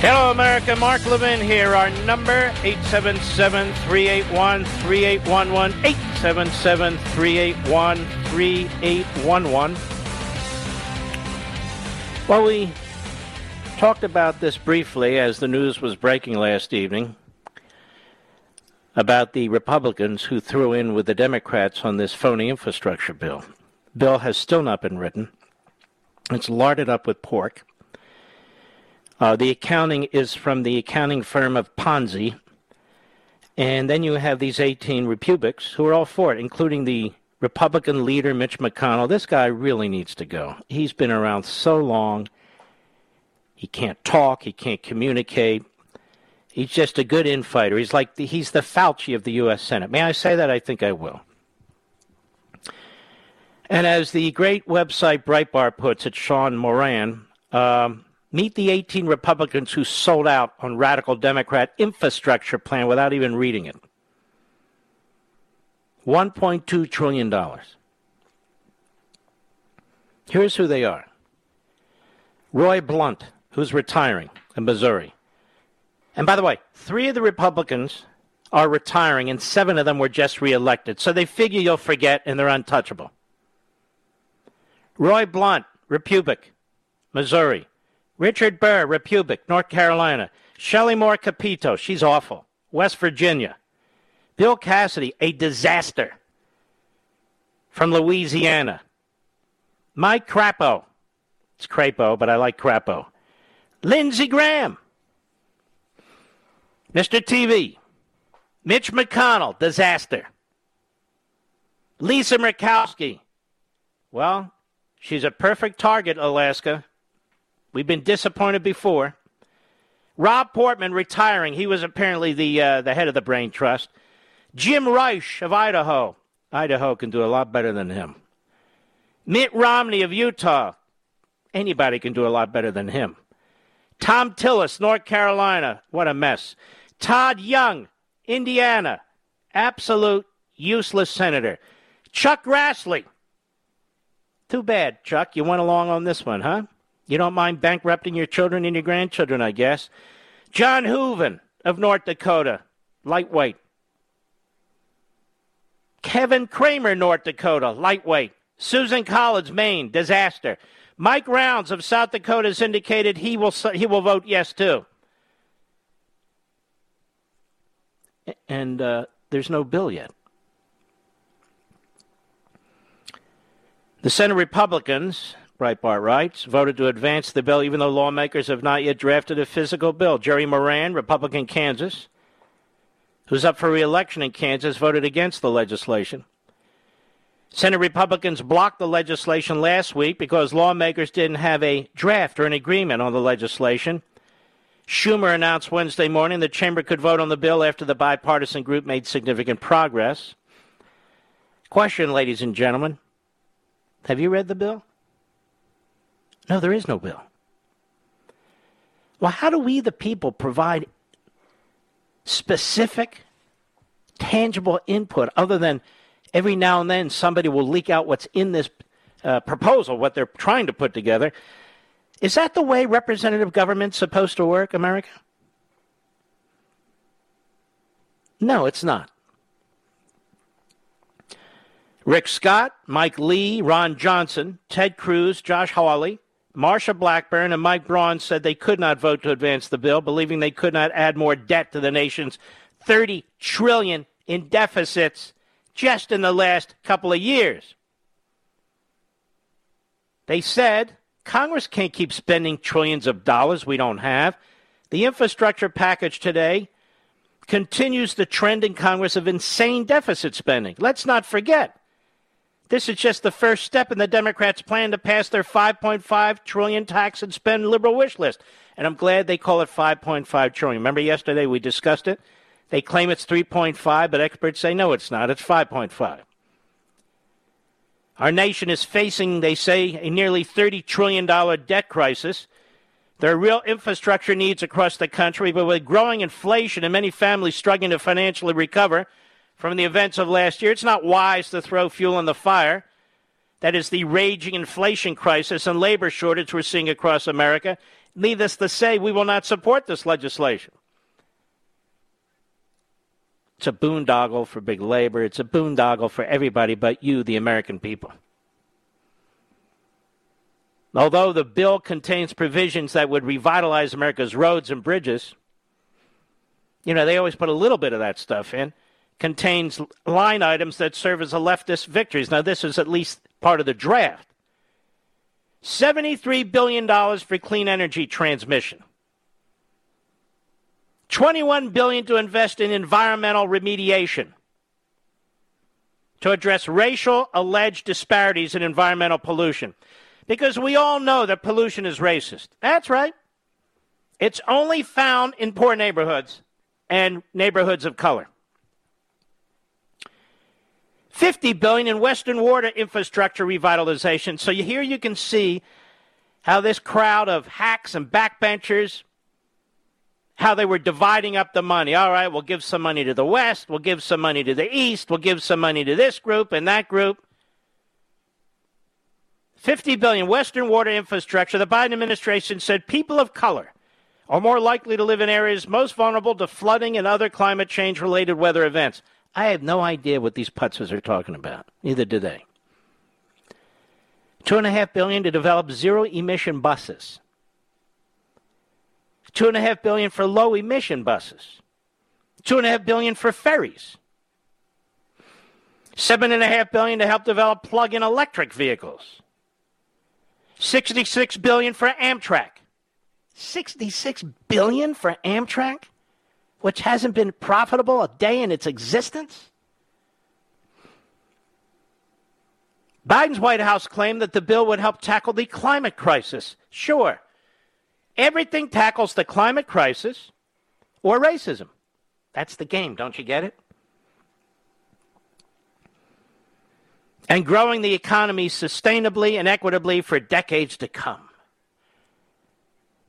[SPEAKER 1] Hello, America. Mark Levin here. Our number, 877-381-3811, 877-381-3811. Well, we talked about this briefly as the news was breaking last evening about the Republicans who threw in with the Democrats on this phony infrastructure bill. Bill has still not been written. It's larded up with pork. Uh, the accounting is from the accounting firm of Ponzi. And then you have these 18 Republics who are all for it, including the Republican leader, Mitch McConnell. This guy really needs to go. He's been around so long. He can't talk, he can't communicate. He's just a good infighter. He's like the, he's the Fauci of the U.S. Senate. May I say that? I think I will. And as the great website Breitbart puts it, Sean Moran, um, Meet the 18 Republicans who sold out on radical Democrat infrastructure plan without even reading it. $1.2 trillion. Here's who they are Roy Blunt, who's retiring in Missouri. And by the way, three of the Republicans are retiring, and seven of them were just reelected. So they figure you'll forget, and they're untouchable. Roy Blunt, Republic, Missouri Richard Burr, Republic, North Carolina. Shelley Moore Capito, she's awful. West Virginia. Bill Cassidy, a disaster. From Louisiana. Mike Crapo. It's Crapo, but I like Crapo. Lindsey Graham. Mr. TV. Mitch McConnell, disaster. Lisa Murkowski. Well, she's a perfect target, Alaska. We've been disappointed before. Rob Portman retiring. He was apparently the uh, the head of the Brain Trust. Jim Risch of Idaho. Idaho can do a lot better than him. Mitt Romney of Utah. Anybody can do a lot better than him. Thom Tillis, North Carolina. What a mess. Todd Young, Indiana. Absolute useless senator. Chuck Grassley. Too bad, Chuck. You went along on this one, huh? You don't mind bankrupting your children and your grandchildren, I guess. John Hoeven of North Dakota. Lightweight. Kevin Cramer, North Dakota. Lightweight. Susan Collins, Maine. Disaster. Mike Rounds of South Dakota has indicated he will he will vote yes too. And uh, there's no bill yet. The Senate Republicans, Breitbart writes, voted to advance the bill even though lawmakers have not yet drafted a physical bill. Jerry Moran, Republican Kansas, who's up for reelection in Kansas, voted against the legislation. Senate Republicans blocked the legislation last week because lawmakers didn't have a draft or an agreement on the legislation. Schumer announced Wednesday morning the chamber could vote on the bill after the bipartisan group made significant progress. Question, ladies and gentlemen Have you read the bill? No, there is no bill. Well, how do we, the people, provide specific, tangible input other than every now and then somebody will leak out what's in this uh, proposal, what they're trying to put together. Is that the way representative government's supposed to work, America? No, it's not. Rick Scott, Mike Lee, Ron Johnson, Ted Cruz, Josh Hawley, Marsha Blackburn, and Mike Braun said they could not vote to advance the bill, believing they could not add more debt to the nation's 30 trillion in deficits just in the last couple of years. They said Congress can't keep spending trillions of dollars we don't have. The infrastructure package today continues the trend in Congress of insane deficit spending. Let's not forget. This is just the first step in the Democrats' plan to pass their 5.5 trillion tax and spend liberal wish list. And I'm glad they call it 5.5 trillion. Remember yesterday we discussed it? They claim it's 3.5, but experts say no, it's not. It's 5.5. Our nation is facing, they say, a nearly $30 trillion debt crisis. There are real infrastructure needs across the country, but with growing inflation and many families struggling to financially recover from the events of last year, it's not wise to throw fuel on the fire. That is the raging inflation crisis and labor shortage we're seeing across America. Needless to say, we will not support this legislation. It's a boondoggle for big labor. It's a boondoggle for everybody but you, the American people. Although the bill contains provisions that would revitalize America's roads and bridges, you know, they always put a little bit of that stuff in, contains line items that serve as a leftist victories. Now, this is at least part of the draft. $73 billion for clean energy transmission. 21 billion to invest in environmental remediation to address racial alleged disparities in environmental pollution. Because we all know that pollution is racist. That's right. It's only found in poor neighborhoods and neighborhoods of color. 50 billion in western water infrastructure revitalization. So here you can see how this crowd of hacks and backbenchers how they were dividing up the money. All right, we'll give some money to the West, we'll give some money to the East, we'll give some money to this group and that group. 50 billion western water infrastructure. The Biden administration said people of color are more likely to live in areas most vulnerable to flooding and other climate change related weather events. I have no idea what these putzes are talking about. Neither do they. Two and a half billion to develop zero emission buses. Two and a half billion for low emission buses. Two and a half billion for ferries. Seven and a half billion to help develop plug-in electric vehicles. 66 billion for Amtrak. 66 billion for Amtrak, which hasn't been profitable a day in its existence? Biden's White House claimed that the bill would help tackle the climate crisis. Sure. Everything tackles the climate crisis or racism. That's the game, don't you get it? And growing the economy sustainably and equitably for decades to come.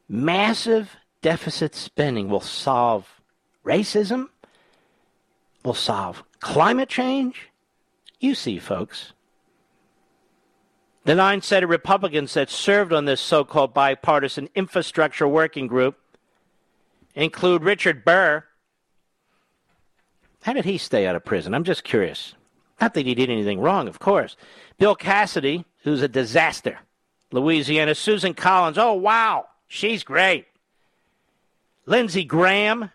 [SPEAKER 1] Massive deficit spending will solve racism, will solve climate change. You see, folks. The nine Senate Republicans that served on this so called bipartisan infrastructure working group include Richard Burr. How did he stay out of prison? I'm just curious. Not that he did anything wrong, of course. Bill Cassidy, who's a disaster. Louisiana. Susan Collins. Oh, wow. She's great. Lindsey Graham.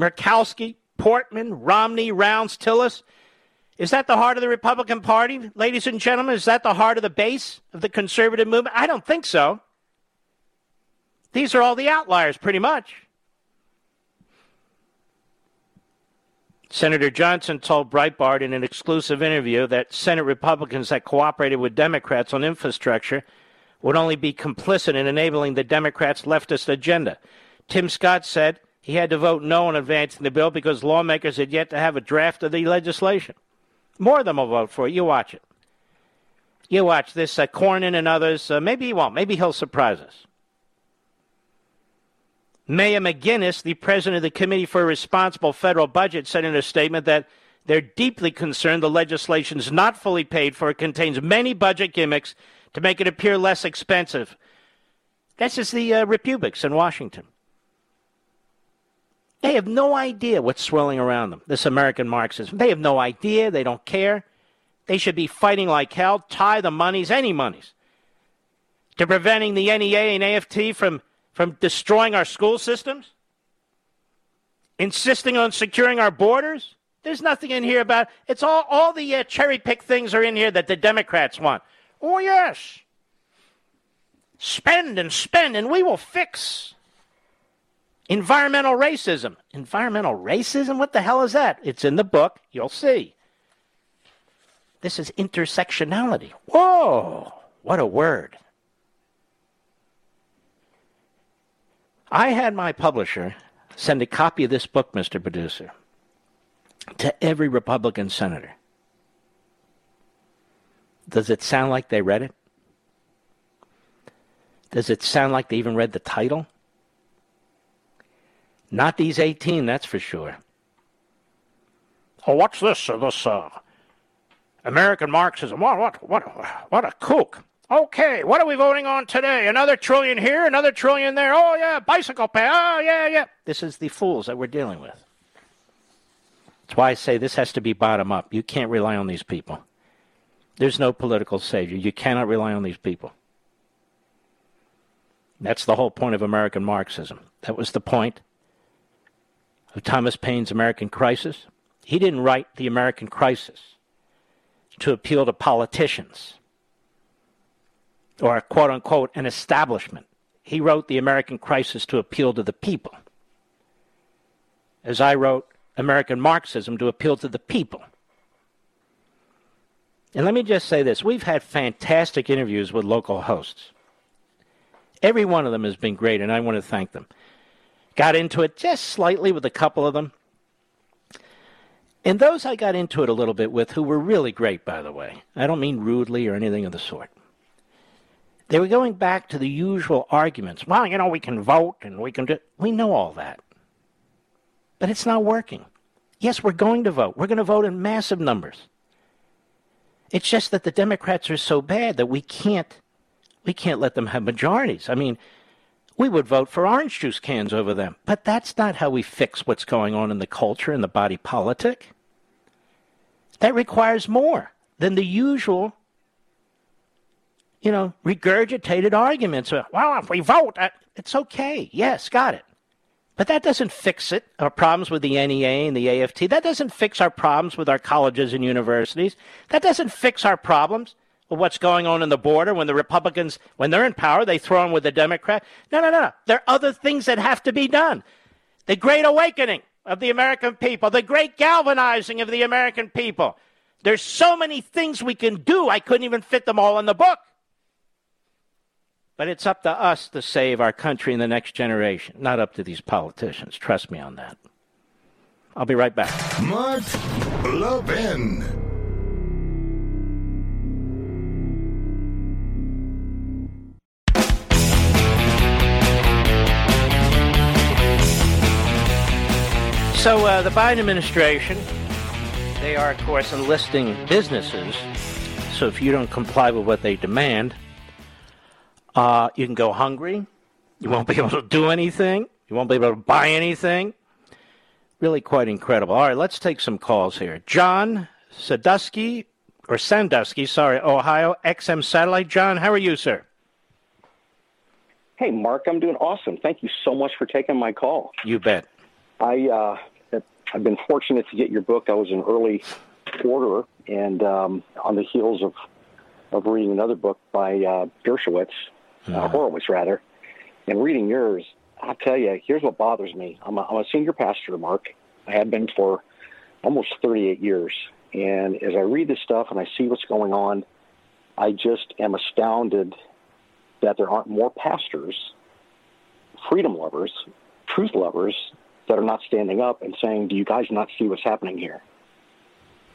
[SPEAKER 1] Murkowski. Portman. Romney. Rounds. Tillis. Is that the heart of the Republican Party, ladies and gentlemen? Is that the heart of the base of the conservative movement? I don't think so. These are all the outliers, pretty much. Senator Johnson told Breitbart in an exclusive interview that Senate Republicans that cooperated with Democrats on infrastructure would only be complicit in enabling the Democrats' leftist agenda. Tim Scott said he had to vote no on advancing the bill because lawmakers had yet to have a draft of the legislation. More of them will vote for it. You watch it. You watch this. Uh, Cornyn and others. Uh, maybe he won't. Maybe he'll surprise us. Maya MacGuineas, the president of the Committee for a Responsible Federal Budget, said in a statement that they're deeply concerned the legislation is not fully paid for. It contains many budget gimmicks to make it appear less expensive. This is the uh, Republics in Washington. They have no idea what's swirling around them, this American Marxism. They have no idea. They don't care. They should be fighting like hell, tie the monies, any monies, to preventing the NEA and AFT from, from destroying our school systems, insisting on securing our borders. There's nothing in here about it's all all the uh, cherry pick things are in here that the Democrats want. Oh yes, spend and spend, and we will fix Environmental racism. Environmental racism? What the hell is that? It's in the book. You'll see. This is intersectionality. Whoa, what a word. I had my publisher send a copy of this book, Mr. Producer, to every Republican senator. Does it sound like they read it? Does it sound like they even read the title? Not these 18, that's for sure. Oh, what's this? Uh, this uh, American Marxism. What, what, what, what a kook. Okay, what are we voting on today? Another trillion here, another trillion there. Oh, yeah, bicycle pay. Oh, yeah, yeah. This is the fools that we're dealing with. That's why I say this has to be bottom up. You can't rely on these people. There's no political savior. You cannot rely on these people. That's the whole point of American Marxism. That was the point of Thomas Paine's American Crisis. He didn't write the American Crisis to appeal to politicians or, quote unquote, an establishment. He wrote the American Crisis to appeal to the people, as I wrote American Marxism to appeal to the people. And let me just say this we've had fantastic interviews with local hosts. Every one of them has been great, and I want to thank them. Got into it just slightly with a couple of them. And those I got into it a little bit with, who were really great, by the way. I don't mean rudely or anything of the sort. They were going back to the usual arguments. Well, you know, we can vote and we can do. We know all that. But it's not working. Yes, we're going to vote. We're going to vote in massive numbers. It's just that the Democrats are so bad that we can't we can't let them have majorities. I mean, we would vote for orange juice cans over them. But that's not how we fix what's going on in the culture and the body politic. That requires more than the usual you know, regurgitated arguments. Well, if we vote, uh, it's okay. Yes, got it. But that doesn't fix it, our problems with the NEA and the AFT. That doesn't fix our problems with our colleges and universities. That doesn't fix our problems what's going on in the border when the Republicans, when they're in power, they throw in with the Democrat. No, no, no, no. There are other things that have to be done. The great awakening of the American people, the great galvanizing of the American people. There's so many things we can do, I couldn't even fit them all in the book. But it's up to us to save our country and the next generation, not up to these politicians. Trust me on that. I'll be right back.
[SPEAKER 3] Mark Levin.
[SPEAKER 1] So, uh, the Biden administration, they are, of course, enlisting businesses. So, if you don't comply with what they demand, uh, you can go hungry. You won't be able to do anything. You won't be able to buy anything. Really quite incredible. All right, let's take some calls here. John Sadusky, or Sandusky, sorry, Ohio, XM Satellite. John, how are you, sir?
[SPEAKER 5] Hey, Mark, I'm doing awesome. Thank you so much for taking my call.
[SPEAKER 1] You bet.
[SPEAKER 5] I uh, I've been fortunate to get your book. I was an early orderer, and um, on the heels of of reading another book by uh, Dershowitz, uh, Horowitz rather, and reading yours, I'll tell you, here's what bothers me. I'm a, I'm a senior pastor, Mark. I have been for almost 38 years. And as I read this stuff and I see what's going on, I just am astounded that there aren't more pastors, freedom lovers, truth lovers that are not standing up and saying, "Do you guys not see what's happening here?"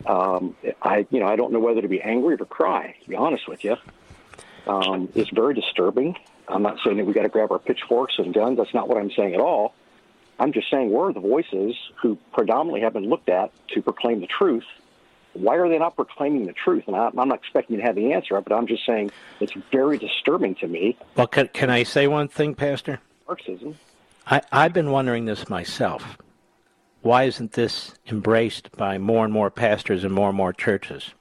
[SPEAKER 5] Um, I, you know, I don't know whether to be angry or cry. To be honest with you, um, it's very disturbing. I'm not saying that we got to grab our pitchforks and guns. That's not what I'm saying at all. I'm just saying we're the voices who predominantly have been looked at to proclaim the truth. Why are they not proclaiming the truth? And I, am not expecting to have the answer, but I'm just saying it's very disturbing to me.
[SPEAKER 1] Well, can, can I say one thing, Pastor?
[SPEAKER 5] Marxism.
[SPEAKER 1] I, I've been wondering this myself. Why isn't this embraced by more and more pastors and more and more churches?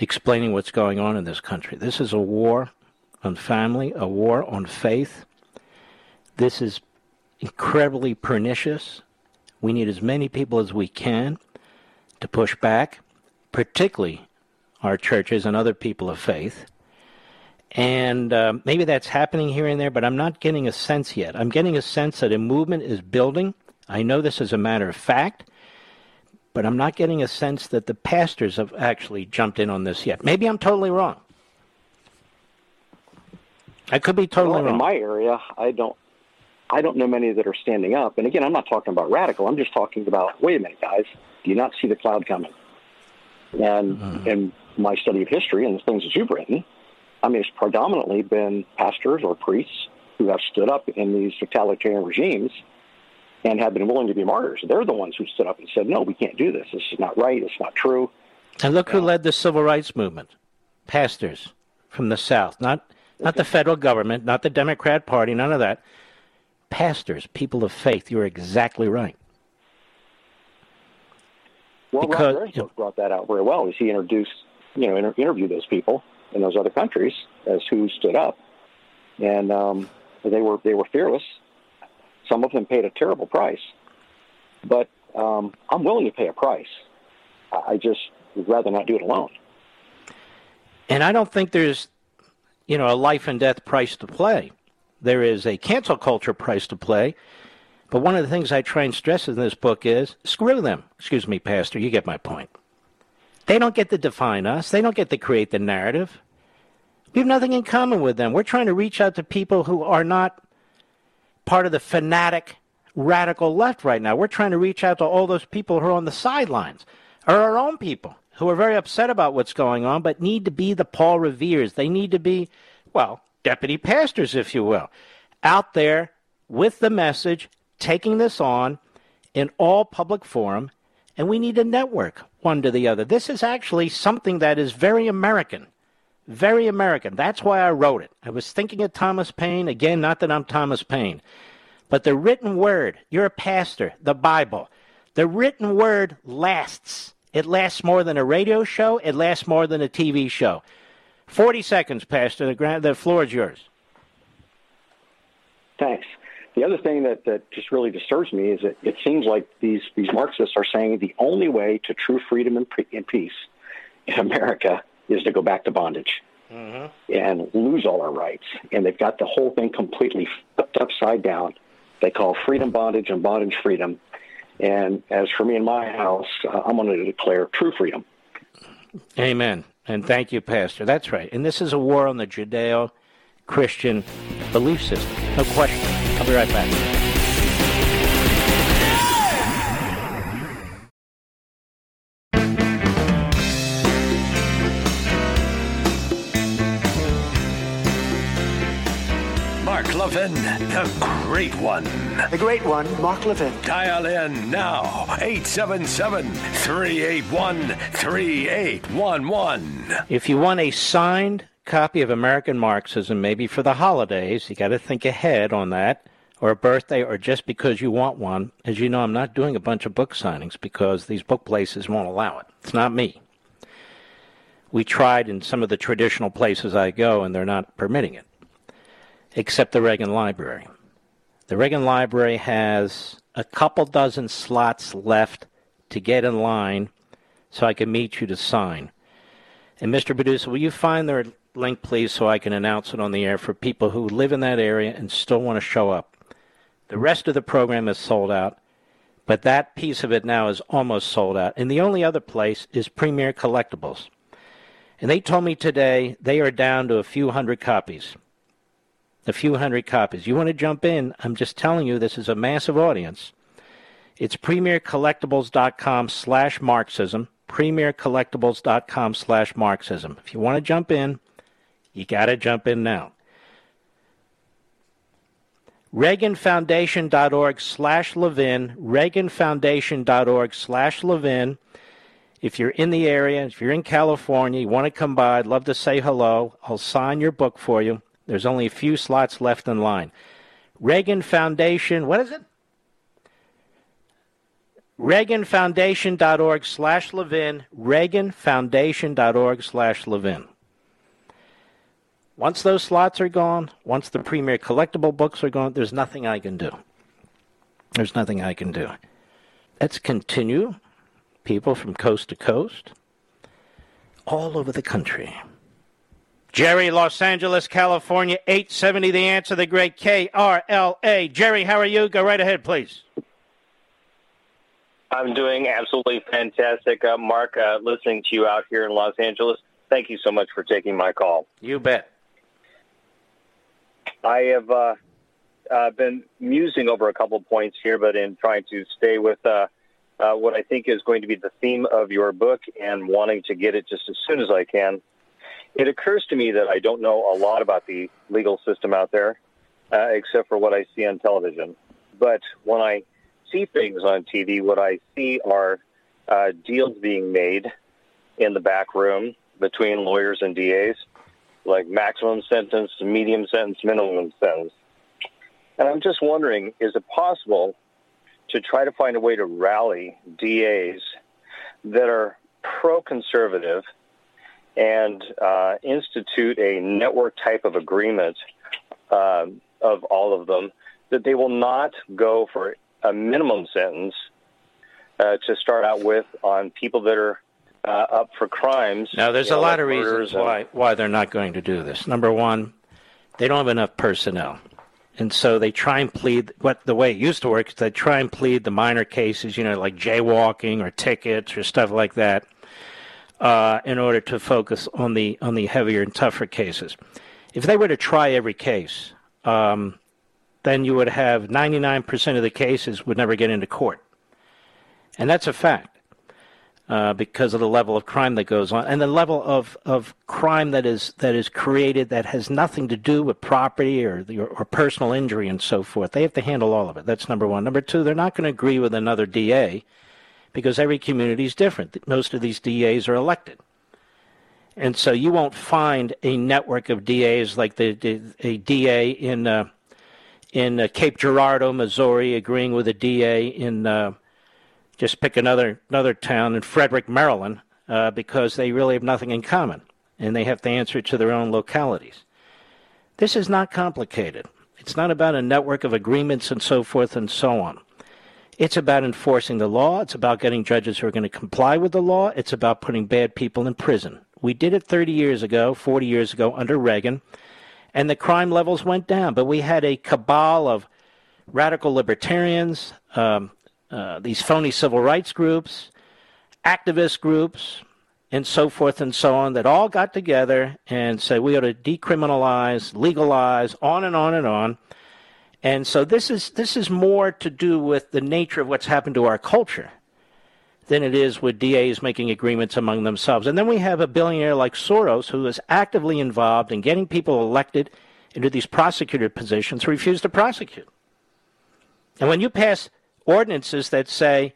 [SPEAKER 1] explaining what's going on in this country. This is a war on family, a war on faith. This is incredibly pernicious. We need as many people as we can to push back, particularly our churches and other people of faith. And uh, maybe that's happening here and there, but I'm not getting a sense yet. I'm getting a sense that a movement is building. I know this is a matter of fact but I'm not getting a sense that the pastors have actually jumped in on this yet. Maybe I'm totally wrong. I could be totally
[SPEAKER 5] well,
[SPEAKER 1] wrong.
[SPEAKER 5] In my area, I don't. I don't know many that are standing up. And again, I'm not talking about radical. I'm just talking about wait a minute, guys. Do you not see the cloud coming? And mm-hmm. in my study of history and the things that you've written, I mean, it's predominantly been pastors or priests who have stood up in these totalitarian regimes and have been willing to be martyrs. They're the ones who stood up and said, no, we can't do this. This is not right. It's not true.
[SPEAKER 1] And look who led the civil rights movement pastors from the South, not, not the federal government, not the Democrat Party, none of that. Pastors, people of faith. You're exactly right.
[SPEAKER 5] Well, because, you know, brought that out very well as he introduced, you know, inter- interviewed those people in those other countries as who stood up, and um, they were they were fearless some of them paid a terrible price, but um, I'm willing to pay a price. I just would rather not do it alone.
[SPEAKER 1] And I don't think there's, you know, a life and death price to play. There is a cancel culture price to play. But one of the things I try and stress in this book is screw them. Excuse me, Pastor, you get my point. They don't get to define us, they don't get to create the narrative. We have nothing in common with them. We're trying to reach out to people who are not part of the fanatic radical left right now. We're trying to reach out to all those people who are on the sidelines, or our own people who are very upset about what's going on, but need to be the Paul Reveres. They need to be, well, deputy pastors, if you will, out there with the message, taking this on in all public forum, and we need a network one to the other. This is actually something that is very American. Very American. That's why I wrote it. I was thinking of Thomas Paine. Again, not that I'm Thomas Paine. But the written word, you're a pastor, the Bible. The written word lasts. It lasts more than a radio show, it lasts more than a TV show. 40 seconds, Pastor. The, the floor is yours.
[SPEAKER 5] Thanks. The other thing that, that just really disturbs me is that it seems like these, these Marxists are saying the only way to true freedom and, pre- and peace in America is to go back to bondage mm-hmm. and lose all our rights. And they've got the whole thing completely flipped upside down. They call freedom bondage and bondage freedom. And as for me in my house, uh, I'm going to declare true freedom.
[SPEAKER 1] Amen. And thank you, Pastor. That's right. And this is a war on the Judeo Christian belief system. No question. I'll be right back.
[SPEAKER 6] Mark Levin, the great one.
[SPEAKER 7] The great one, Mark Levin.
[SPEAKER 6] Dial in now, 877 381 3811.
[SPEAKER 1] If you want a signed copy of American Marxism, maybe for the holidays, you got to think ahead on that, or a birthday, or just because you want one. As you know, I'm not doing a bunch of book signings because these book places won't allow it. It's not me. We tried in some of the traditional places I go, and they're not permitting it except the Reagan Library. The Reagan Library has a couple dozen slots left to get in line so I can meet you to sign. And Mr. Producer, will you find their link, please, so I can announce it on the air for people who live in that area and still want to show up? The rest of the program is sold out, but that piece of it now is almost sold out. And the only other place is Premier Collectibles. And they told me today they are down to a few hundred copies a few hundred copies. You want to jump in? I'm just telling you, this is a massive audience. It's premiercollectibles.com slash Marxism, premiercollectibles.com slash Marxism. If you want to jump in, you got to jump in now. ReaganFoundation.org slash Levin, ReaganFoundation.org slash Levin. If you're in the area, if you're in California, you want to come by, I'd love to say hello. I'll sign your book for you. There's only a few slots left in line. Reagan Foundation, what is it? ReaganFoundation.org slash Levin, ReaganFoundation.org slash Levin. Once those slots are gone, once the premier collectible books are gone, there's nothing I can do. There's nothing I can do. Let's continue. People from coast to coast, all over the country. Jerry, Los Angeles, California, 870 The Answer, the great KRLA. Jerry, how are you? Go right ahead, please.
[SPEAKER 8] I'm doing absolutely fantastic. Uh, Mark, uh, listening to you out here in Los Angeles, thank you so much for taking my call.
[SPEAKER 1] You bet.
[SPEAKER 8] I have uh, uh been musing over a couple points here, but in trying to stay with uh, uh, what I think is going to be the theme of your book and wanting to get it just as soon as I can. It occurs to me that I don't know a lot about the legal system out there, uh, except for what I see on television. But when I see things on TV, what I see are uh, deals being made in the back room between lawyers and DAs, like maximum sentence, medium sentence, minimum sentence. And I'm just wondering, is it possible to try to find a way to rally DAs that are pro-conservative – and uh, institute a network type of agreement uh, of all of them that they will not go for a minimum sentence uh, to start out with on people that are up for crimes.
[SPEAKER 1] Now, there's a know, lot like of reasons and... why why they're not going to do this. Number one, they don't have enough personnel. And so they try and plead what the way it used to work is they try and plead the minor cases, you know, like jaywalking or tickets or stuff like that uh, in order to focus on the on the heavier and tougher cases. If they were to try every case, um, then you would have 99% of the cases would never get into court, and that's a fact uh, because of the level of crime that goes on and the level of, of crime that is that is created that has nothing to do with property or, or, or personal injury and so forth. They have to handle all of it. That's number one. Number two, they're not going to agree with another DA because every community is different. Most of these DAs are elected. And so you won't find a network of DAs like the, the a DA in uh, in uh, Cape Girardeau, Missouri, agreeing with a DA in uh, just pick another another town in Frederick, Maryland, uh, because they really have nothing in common. and they have to answer to their own localities. This is not complicated. It's not about a network of agreements and so forth and so on. It's about enforcing the law. It's about getting judges who are going to comply with the law. It's about putting bad people in prison. We did it 30 years ago, 40 years ago under Reagan, and the crime levels went down. But we had a cabal of radical libertarians, um, uh, these phony civil rights groups, activist groups, and so forth and so on that all got together and said we ought to decriminalize, legalize, on and on and on. And so this is this is more to do with the nature of what's happened to our culture than it is with DAs making agreements among themselves. And then we have a billionaire like Soros who is actively involved in getting people elected into these prosecutor positions who refuse to prosecute. And when you pass ordinances that say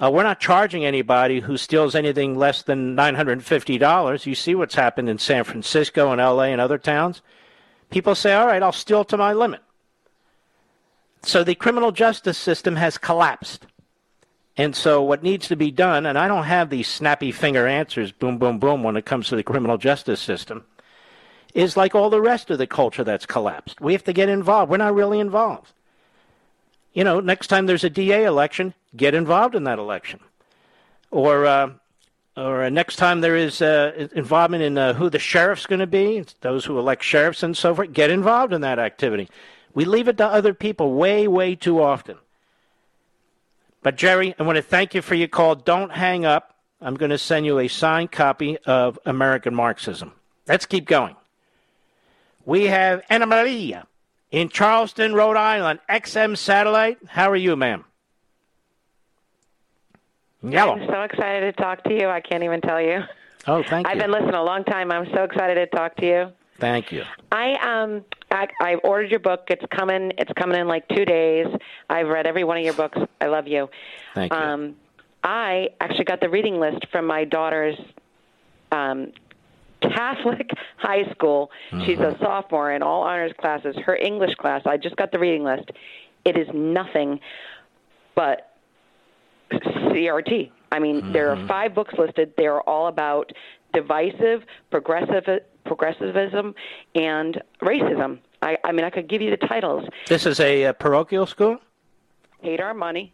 [SPEAKER 1] uh, we're not charging anybody who steals anything less than $950. You see what's happened in San Francisco and LA and other towns. People say, all right, I'll steal to my limit. So the criminal justice system has collapsed. And so what needs to be done, and I don't have these snappy finger answers, boom, boom, boom, when it comes to the criminal justice system, is like all the rest of the culture that's collapsed. We have to get involved. We're not really involved. You know, next time there's a DA election, get involved in that election. Or, uh, or next time there is uh, involvement in uh, who the sheriff's going to be, those who elect sheriffs and so forth, get involved in that activity. We leave it to other people way, way too often. But, Jerry, I want to thank you for your call. Don't hang up. I'm going to send you a signed copy of American Marxism. Let's keep going. We have Anna Maria in Charlestown, Rhode Island, XM Satellite. How are you, ma'am?
[SPEAKER 9] Yellow. I'm so excited to talk to you. I can't even tell you.
[SPEAKER 1] Oh, thank
[SPEAKER 9] you.
[SPEAKER 1] I've
[SPEAKER 9] been listening a long time. I'm so excited to talk to you.
[SPEAKER 1] Thank you.
[SPEAKER 9] I um I, I ordered your book. It's coming. It's coming in like two days. I've read every one of your books. I love you.
[SPEAKER 1] Thank you. Um,
[SPEAKER 9] I actually got the reading list from my daughter's um, Catholic high school. Mm-hmm. She's a sophomore in all honors classes. Her English class. I just got the reading list. It is nothing but CRT. I mean, mm-hmm. there are mm-hmm. five books listed. They are all about divisive, progressive, progressivism, and racism. I, I mean, I could give you the titles.
[SPEAKER 1] This is a, a parochial school.
[SPEAKER 9] Paid our money.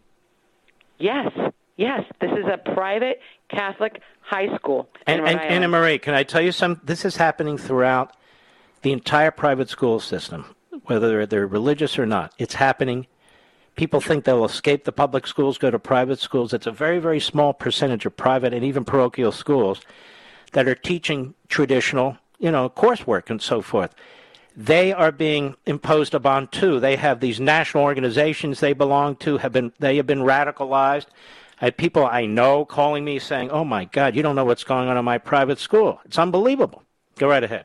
[SPEAKER 9] Yes, yes. This is a private Catholic high school.
[SPEAKER 1] And, and Anna Marie, can I tell you something? This is happening throughout the entire private school system, whether they're religious or not. It's happening people think they'll escape the public schools, go to private schools. It's a very, very small percentage of private and even parochial schools that are teaching traditional, you know, coursework and so forth. They are being imposed upon too. They have these national organizations they belong to have been they have been radicalized. I had people I know calling me saying, "Oh my God, you don't know what's going on in my private school. It's unbelievable." Go right ahead.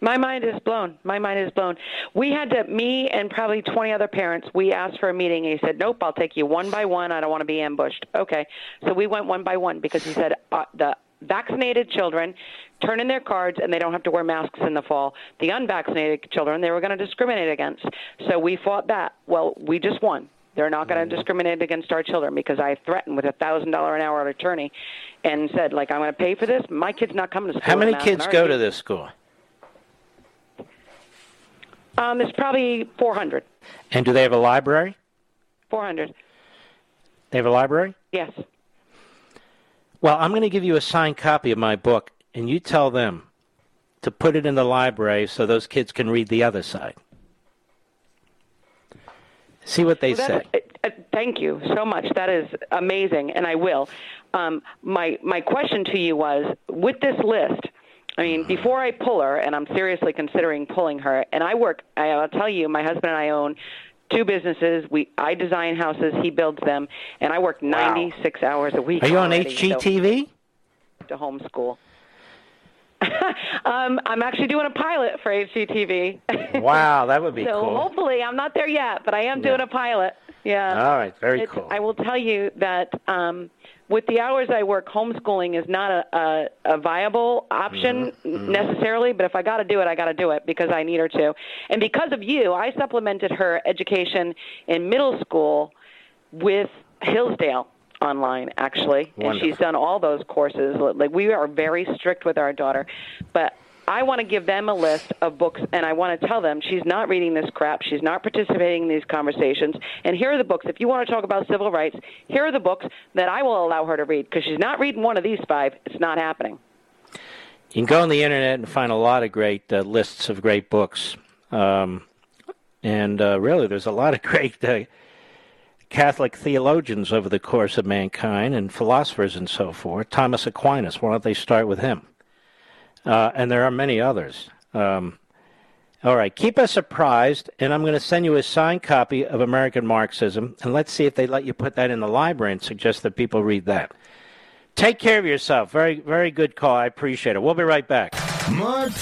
[SPEAKER 9] My mind is blown. My mind is blown. We had to, me and probably 20 other parents, we asked for a meeting, and he said, Nope, I'll take you one by one. I don't want to be ambushed. Okay. So we went one by one because he said uh, the vaccinated children turn in their cards and they don't have to wear masks in the fall. The unvaccinated children, they were going to discriminate against. So we fought that. Well, we just won. They're not going to discriminate against our children because I threatened with a thousand dollar an hour attorney, and said like I'm going to pay for this. My kid's not coming to school.
[SPEAKER 1] How many kids go to this school?
[SPEAKER 9] Um, it's probably 400.
[SPEAKER 1] And do they have a library?
[SPEAKER 9] 400.
[SPEAKER 1] They have a library?
[SPEAKER 9] Yes.
[SPEAKER 1] Well, I'm going to give you a signed copy of my book, and you tell them to put it in the library so those kids can read the other side. See what they
[SPEAKER 9] well,
[SPEAKER 1] say.
[SPEAKER 9] Uh, thank you so much. That is amazing, and I will. Um, my my question to you was: with this list, I mean, before I pull her, and I'm seriously considering pulling her, and I work, I'll tell you, my husband and I own two businesses. We I design houses, he builds them, and I work 96 wow. hours a week.
[SPEAKER 1] Are you on HGTV?
[SPEAKER 9] So, to homeschool. *laughs* um, I'm actually doing a pilot for HGTV.
[SPEAKER 1] wow, that would be *laughs*
[SPEAKER 9] so
[SPEAKER 1] cool.
[SPEAKER 9] So hopefully, I'm not there yet, but I am doing yeah. a pilot. Yeah.
[SPEAKER 1] All right, very
[SPEAKER 9] it's,
[SPEAKER 1] cool.
[SPEAKER 9] I will tell you that um, with the hours I work, homeschooling is not a, a, a viable option mm-hmm. mm-hmm. necessarily, but if I got to do it, I got to do it because I need her to. And because of you, I supplemented her education in middle school with Hillsdale. Online actually, and she's done all those courses. Like we are very strict with our daughter, but I want to give them a list of books, and I want to tell them she's not reading this crap. She's not participating in these conversations. And here are the books. If you want to talk about civil rights, here are the books that I will allow her to read because she's not reading one of these five. It's not happening.
[SPEAKER 1] You can go on the internet and find a lot of great uh, lists of great books. Um, and uh, really, there's a lot of *laughs* great uh, Catholic theologians over the course of mankind and philosophers and so forth. Thomas Aquinas, why don't they start with him? Uh, and there are many others. Um, all right, keep us apprised, and I'm going to send you a signed copy of American Marxism, and let's see if they let you put that in the library and suggest that people read that. Take care of yourself. Very, very good call. I appreciate it. We'll be right back.
[SPEAKER 3] Mark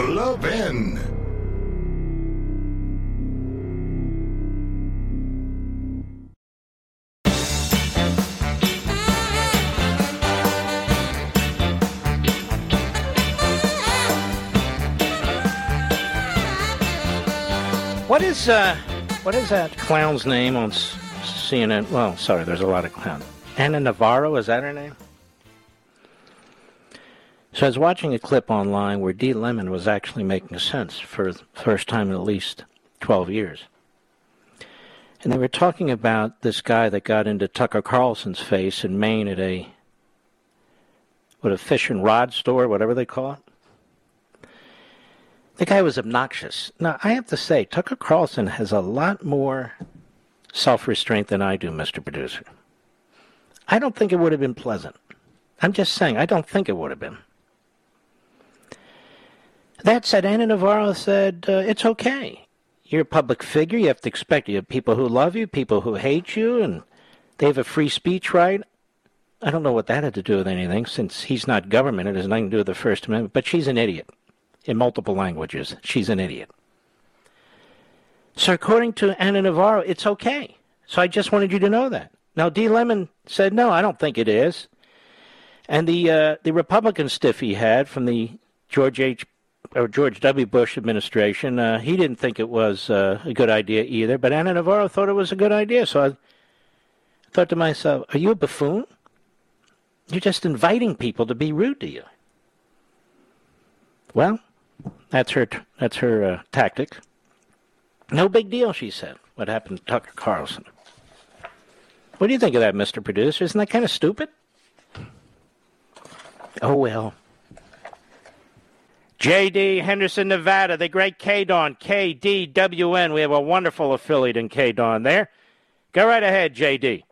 [SPEAKER 3] Levin.
[SPEAKER 1] Is uh, what is that clown's name on CNN? Well, sorry, there's a lot of clowns. Ana Navarro is that her name? So I was watching a clip online where Dee Lemon was actually making sense for the first time in at least 12 years. And they were talking about this guy that got into Tucker Carlson's face in Maine at a what a fish and rod store, whatever they call it. The guy was obnoxious. Now, I have to say, Tucker Carlson has a lot more self restraint than I do, Mr. Producer. I don't think it would have been pleasant. I'm just saying, I don't think it would have been. That said, Ana Navarro said, uh, it's okay. You're a public figure. You have to expect you have people who love you, people who hate you, and they have a free speech right. I don't know what that had to do with anything, since he's not government. It has nothing to do with the First Amendment, but she's an idiot in multiple languages. She's an idiot. So, according to Ana Navarro, it's okay. So, I just wanted you to know that. Now, D. Lemon said, no, I don't think it is. And the uh, the Republican stiff he had from the George H. or George W. Bush administration, uh, he didn't think it was uh, a good idea either. But Ana Navarro thought it was a good idea. So I thought to myself, are you a buffoon? You're just inviting people to be rude to you. Well, that's her. That's her uh, tactic. No big deal, she said. What happened to Tucker Carlson? What do you think of that, Mr. Producer? Isn't that kind of stupid? Oh well. J.D. Henderson, Nevada, the great KDON, KDWN. We have a wonderful affiliate in K-Don there. Go right ahead, J.D.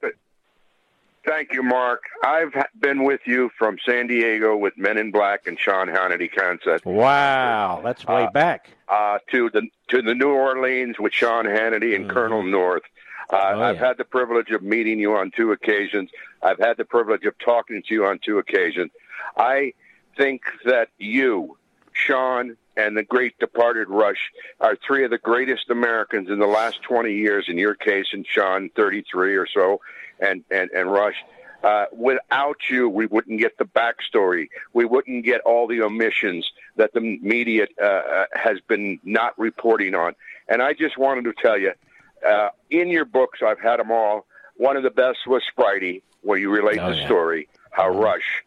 [SPEAKER 10] Thank you, Mark. I've been with you from San Diego with Men in Black and Sean Hannity concept.
[SPEAKER 1] Wow, that's way
[SPEAKER 10] Uh,
[SPEAKER 1] back.
[SPEAKER 10] Uh, to the to the New Orleans with Sean Hannity and Colonel North. Uh, I've had the privilege of meeting you on two occasions. I've had the privilege of talking to you on two occasions. I think that you, Sean, and the great departed Rush are three of the greatest Americans in the last 20 years. In your case, and Sean, 33 or so, and and and Rush. Uh, without you, we wouldn't get the backstory. We wouldn't get all the omissions that the media uh, uh, has been not reporting on. And I just wanted to tell you, uh, in your books, I've had them all. One of the best was Sprite, where you relate
[SPEAKER 1] Oh,
[SPEAKER 10] the
[SPEAKER 1] yeah.
[SPEAKER 10] story, how Rush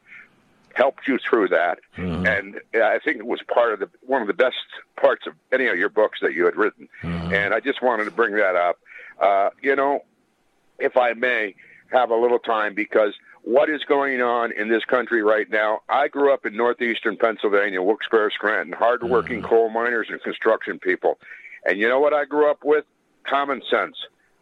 [SPEAKER 10] helped you through that,
[SPEAKER 1] Mm-hmm.
[SPEAKER 10] and I think it was part of the one of the best parts of any of your books that you had written.
[SPEAKER 1] Mm-hmm.
[SPEAKER 10] And I just wanted to bring that up. Uh, you know, if I may have a little time, because what is going on in this country right now? I grew up in northeastern Pennsylvania, Wilkes-Barre, Scranton, hardworking coal miners and construction people. And you know what I grew up with? Common sense.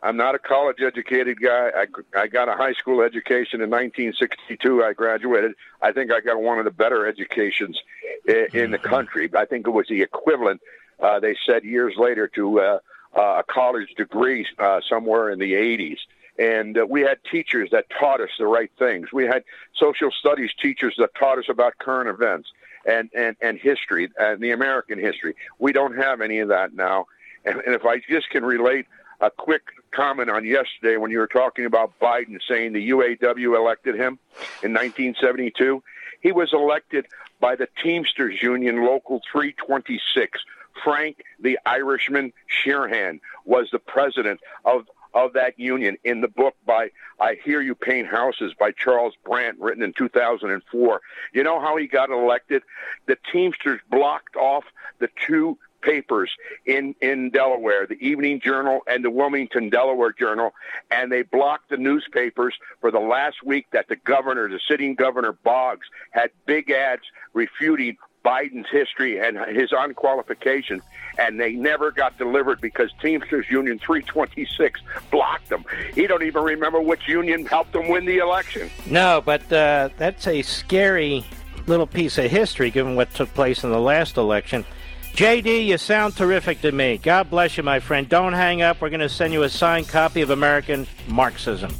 [SPEAKER 10] I'm not a college educated guy. I, I got a high school education in 1962. I graduated. I think I got one of the better educations in, in the country. I think it was the equivalent, uh, they said years later, to uh, uh, a college degree uh, somewhere in the 80s. And uh, we had teachers that taught us the right things. We had social studies teachers that taught us about current events and, and, and history and the American history. We don't have any of that now. And, and if I just can relate a quick comment on yesterday when you were talking about Biden saying the UAW elected him in 1972, he was elected by the Teamsters Union Local 326 Frank the Irishman Sheeran was the president of of that union in the book by I Hear You Paint Houses by Charles Brandt, written in 2004. You know how he got elected? The Teamsters blocked off the two papers in in Delaware, the Evening Journal and the Wilmington Delaware Journal, and they blocked the newspapers for the last week that the governor, the sitting governor Boggs, had big ads refuting Biden's history and his unqualification, and they never got delivered because Teamsters Union 326 blocked them. He don't even remember which union helped him win the election.
[SPEAKER 1] No, but uh, that's a scary little piece of history given what took place in the last election. JD, you sound terrific to me. God bless you, my friend. Don't hang up. We're going to send you a signed copy of American Marxism.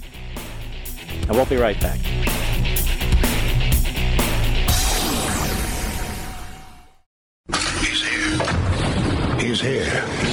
[SPEAKER 1] And we'll be right back.
[SPEAKER 3] He's here. He's here.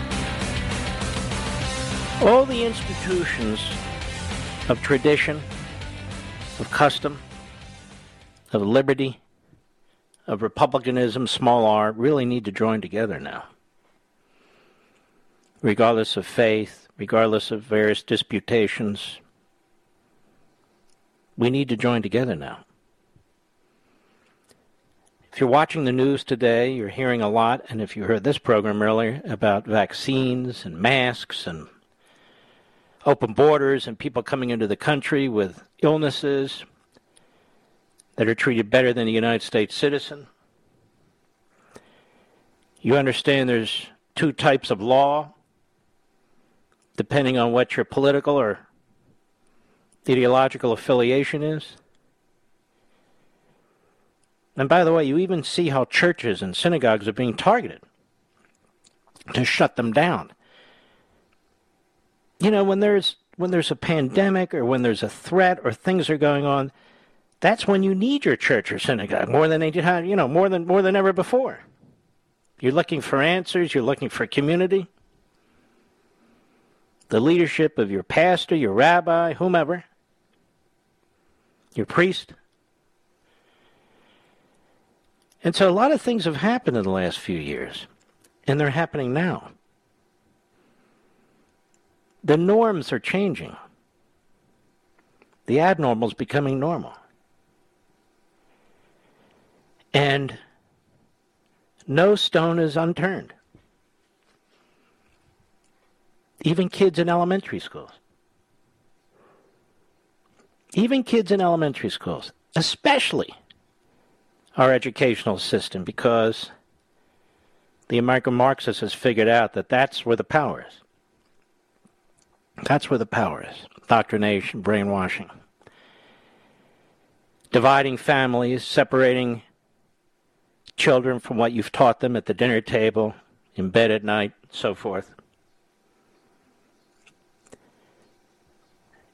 [SPEAKER 1] All the institutions of tradition, of custom, of liberty, of republicanism, small r, really need to join together now. Regardless of faith, regardless of various disputations, we need to join together now. If you're watching the news today, you're hearing a lot, and if you heard this program earlier about vaccines and masks and open borders and people coming into the country with illnesses that are treated better than a United States citizen. You understand there's two types of law depending on what your political or ideological affiliation is. And by the way, you even see how churches and synagogues are being targeted to shut them down. You know, when there's when there's a pandemic or when there's a threat or things are going on, that's when you need your church or synagogue more than they had, you know, more than more than ever before. You're looking for answers, you're looking for community. The leadership of your pastor, your rabbi, whomever your priest. And so a lot of things have happened in the last few years, and they're happening now. The norms are changing. The abnormal is becoming normal. And no stone is unturned. Even kids in elementary schools even kids in elementary schools, especially our educational system, because the American Marxist has figured out that that's where the power is. That's where the power is. indoctrination, brainwashing. Dividing families, separating children from what you've taught them at the dinner table, in bed at night, so forth.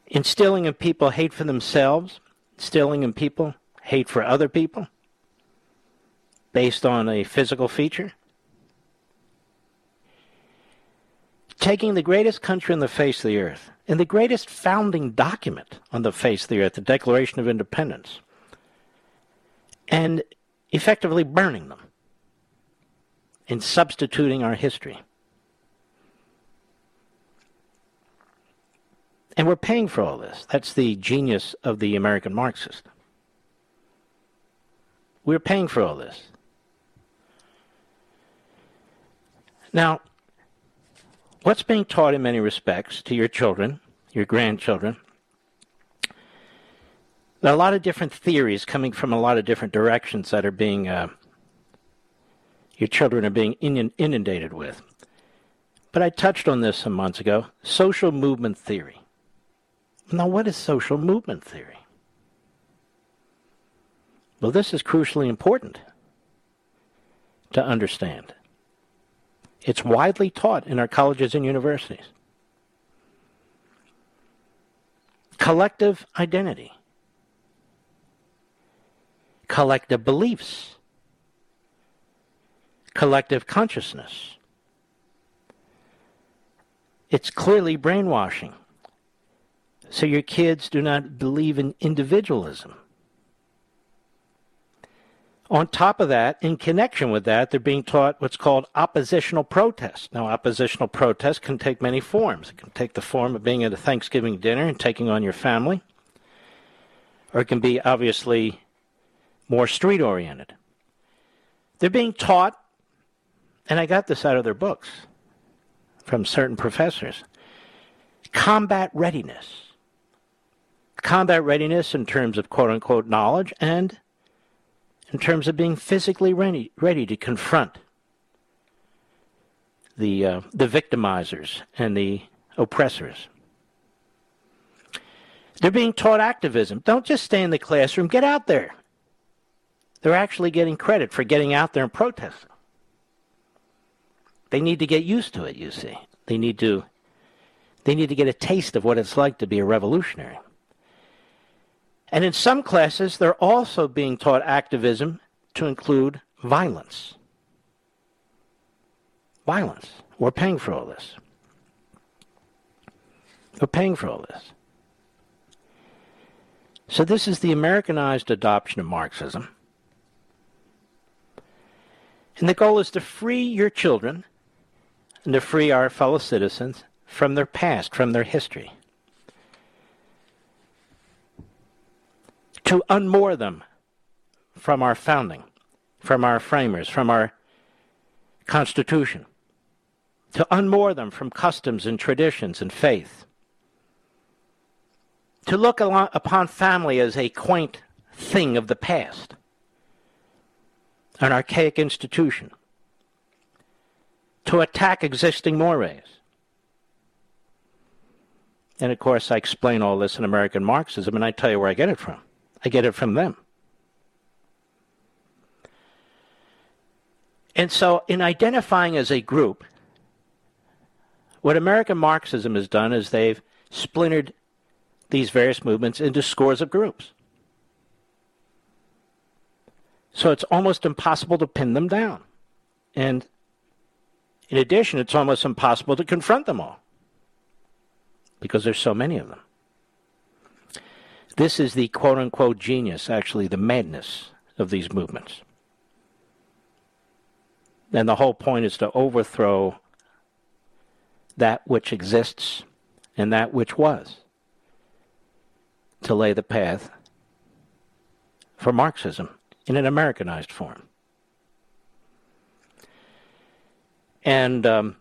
[SPEAKER 1] instilling in people hate for themselves, instilling in people hate for other people based on a physical feature. Taking the greatest country on the face of the earth and the greatest founding document on the face of the earth, the Declaration of Independence, and effectively burning them and substituting our history. And we're paying for all this. That's the genius of the American Marxist. We're paying for all this. Now, what's being taught in many respects to your children, your grandchildren, there are a lot of different theories coming from a lot of different directions that are being, uh, your children are being inundated with. But I touched on this some months ago social movement theory. Now, what is social movement theory? Well, this is crucially important to understand. It's widely taught in our colleges and universities. Collective identity, collective beliefs, collective consciousness. It's clearly brainwashing. So your kids do not believe in individualism. On top of that, in connection with that, they're being taught what's called oppositional protest. Now, oppositional protest can take many forms. It can take the form of being at a Thanksgiving dinner and taking on your family, or it can be obviously more street oriented. They're being taught, and I got this out of their books from certain professors combat readiness. Combat readiness in terms of quote unquote knowledge and in terms of being physically ready, ready to confront the, uh, the victimizers and the oppressors. They're being taught activism. Don't just stay in the classroom, get out there. They're actually getting credit for getting out there and protesting. They need to get used to it, you see. They need to they need to get a taste of what it's like to be a revolutionary. And in some classes, they're also being taught activism to include violence. Violence. We're paying for all this. We're paying for all this. So, this is the Americanized adoption of Marxism. And the goal is to free your children and to free our fellow citizens from their past, from their history. To unmoor them from our founding, from our framers, from our Constitution, to unmoor them from customs and traditions and faith, to look upon family as a quaint thing of the past, an archaic institution, to attack existing mores. And of course, I explain all this in American Marxism, and I tell you where I get it from. I get it from them. And so, in identifying as a group, what American Marxism has done is they've splintered these various movements into scores of groups. So it's almost impossible to pin them down. And in addition, it's almost impossible to confront them all because there's so many of them. This is the quote unquote genius, actually, the madness of these movements. And the whole point is to overthrow that which exists and that which was, to lay the path for Marxism in an Americanized form. And um,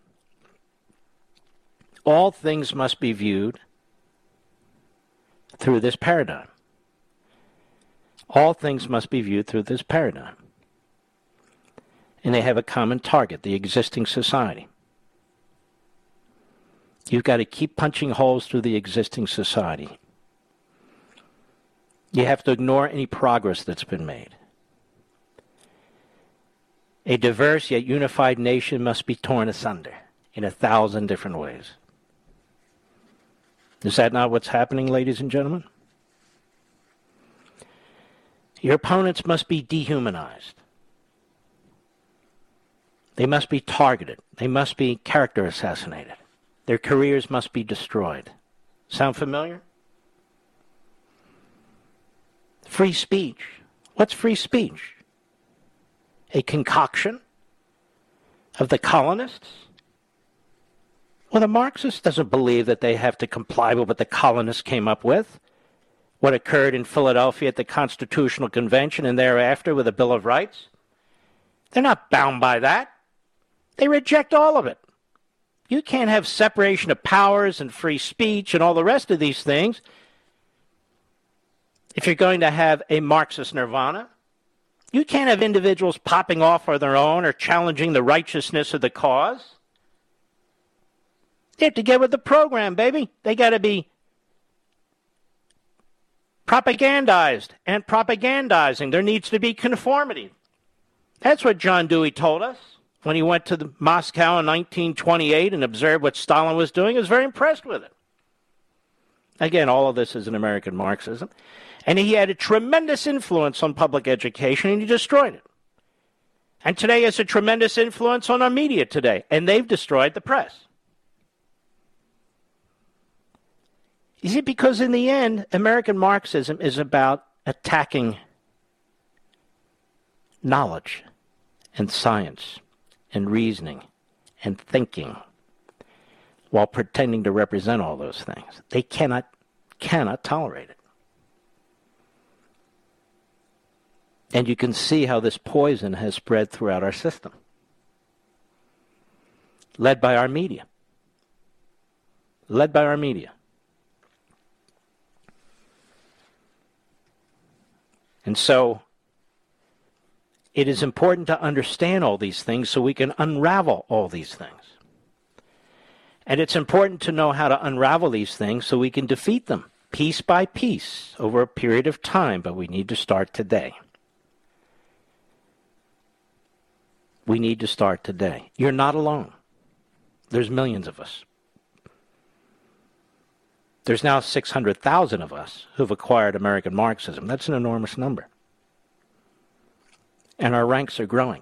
[SPEAKER 1] all things must be viewed through this paradigm. All things must be viewed through this paradigm. And they have a common target the existing society. You've got to keep punching holes through the existing society. You have to ignore any progress that's been made. A diverse yet unified nation must be torn asunder in a thousand different ways. Is that not what's happening, ladies and gentlemen? Your opponents must be dehumanized. They must be targeted. They must be character assassinated. Their careers must be destroyed. Sound familiar? Free speech. What's free speech? A concoction of the colonists? Well, the Marxist doesn't believe that they have to comply with what the colonists came up with, what occurred in Philadelphia at the Constitutional Convention and thereafter with the Bill of Rights. They're not bound by that. They reject all of it. You can't have separation of powers and free speech and all the rest of these things if you're going to have a Marxist nirvana. You can't have individuals popping off on their own or challenging the righteousness of the cause. They have to get with the program, baby. They got to be propagandized and propagandizing. There needs to be conformity. That's what John Dewey told us. when he went to Moscow in 1928 and observed what Stalin was doing, he was very impressed with it. Again, all of this is an American Marxism. And he had a tremendous influence on public education, and he destroyed it. And today has a tremendous influence on our media today, and they've destroyed the press. Is it because in the end, American Marxism is about attacking knowledge and science and reasoning and thinking while pretending to represent all those things. They cannot cannot tolerate it. And you can see how this poison has spread throughout our system, led by our media. Led by our media. And so it is important to understand all these things so we can unravel all these things. And it's important to know how to unravel these things so we can defeat them piece by piece over a period of time, but we need to start today. We need to start today. You're not alone. There's millions of us. There's now 600,000 of us who've acquired American Marxism. That's an enormous number. And our ranks are growing.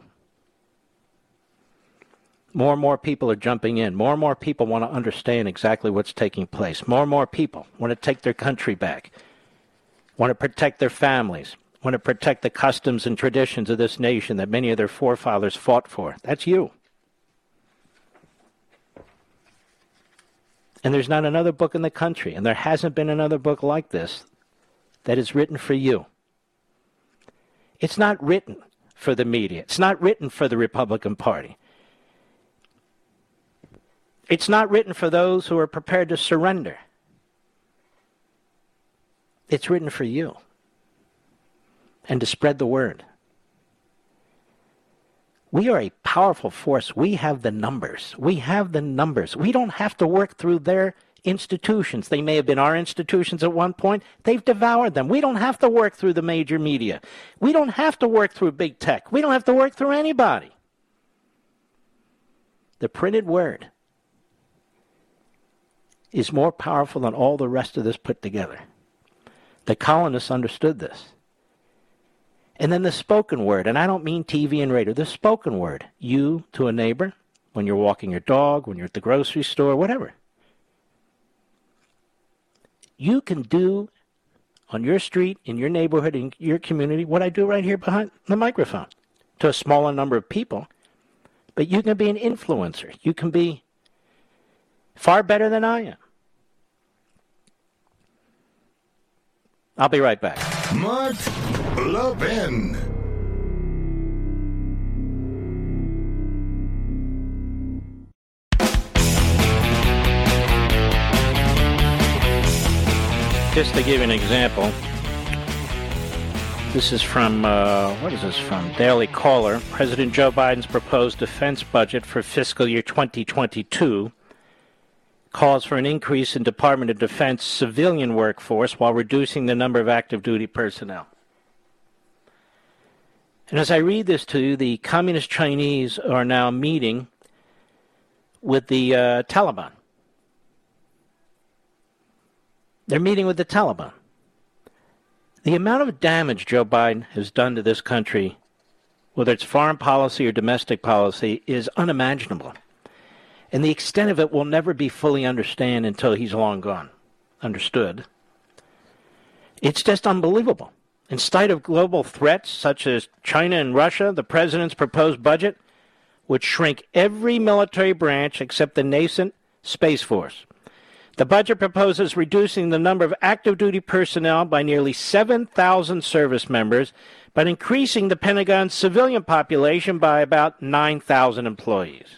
[SPEAKER 1] More and more people are jumping in. More and more people want to understand exactly what's taking place. More and more people want to take their country back, want to protect their families, want to protect the customs and traditions of this nation that many of their forefathers fought for. That's you. And there's not another book in the country, and there hasn't been another book like this that is written for you. It's not written for the media, it's not written for the Republican Party. It's not written for those who are prepared to surrender. It's written for you and to spread the word. We are a powerful force. We have the numbers. We have the numbers. We don't have to work through their institutions. They may have been our institutions at one point. They've devoured them. We don't have to work through the major media. We don't have to work through big tech. We don't have to work through anybody. The printed word is more powerful than all the rest of this put together. The colonists understood this. And then the spoken word, and I don't mean TV and radio, the spoken word. You to a neighbor, when you're walking your dog, when you're at the grocery store, whatever. You can do on your street, in your neighborhood, in your community, what I do right here behind the microphone to a smaller number of people. But you can be an influencer. You can be far better than I am. I'll be right back. Just to give you an example, this is from, uh, what is this from? Daily Caller. President Joe Biden's proposed defense budget for fiscal year 2022 calls for an increase in Department of Defense civilian workforce while reducing the number of active duty personnel. And as I read this to you, the communist Chinese are now meeting with the uh, Taliban. They're meeting with the Taliban. The amount of damage Joe Biden has done to this country, whether it's foreign policy or domestic policy, is unimaginable. And the extent of it will never be fully understood until he's long gone. Understood. It's just unbelievable. In spite of global threats such as China and Russia, the president's proposed budget would shrink every military branch except the nascent Space Force. The budget proposes reducing the number of active duty personnel by nearly 7,000 service members, but increasing the Pentagon's civilian population by about 9,000 employees.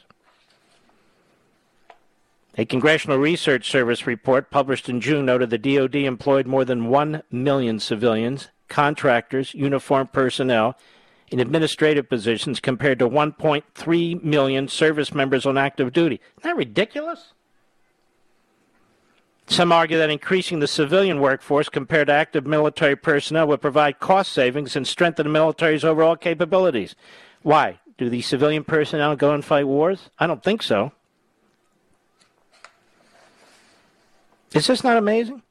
[SPEAKER 1] A Congressional Research Service report published in June noted the DoD employed more than 1 million civilians, contractors, uniformed personnel in administrative positions compared to 1.3 million service members on active duty. Isn't that ridiculous? Some argue that increasing the civilian workforce compared to active military personnel would provide cost savings and strengthen the military's overall capabilities. Why? Do the civilian personnel go and fight wars? I don't think so. Is this not amazing?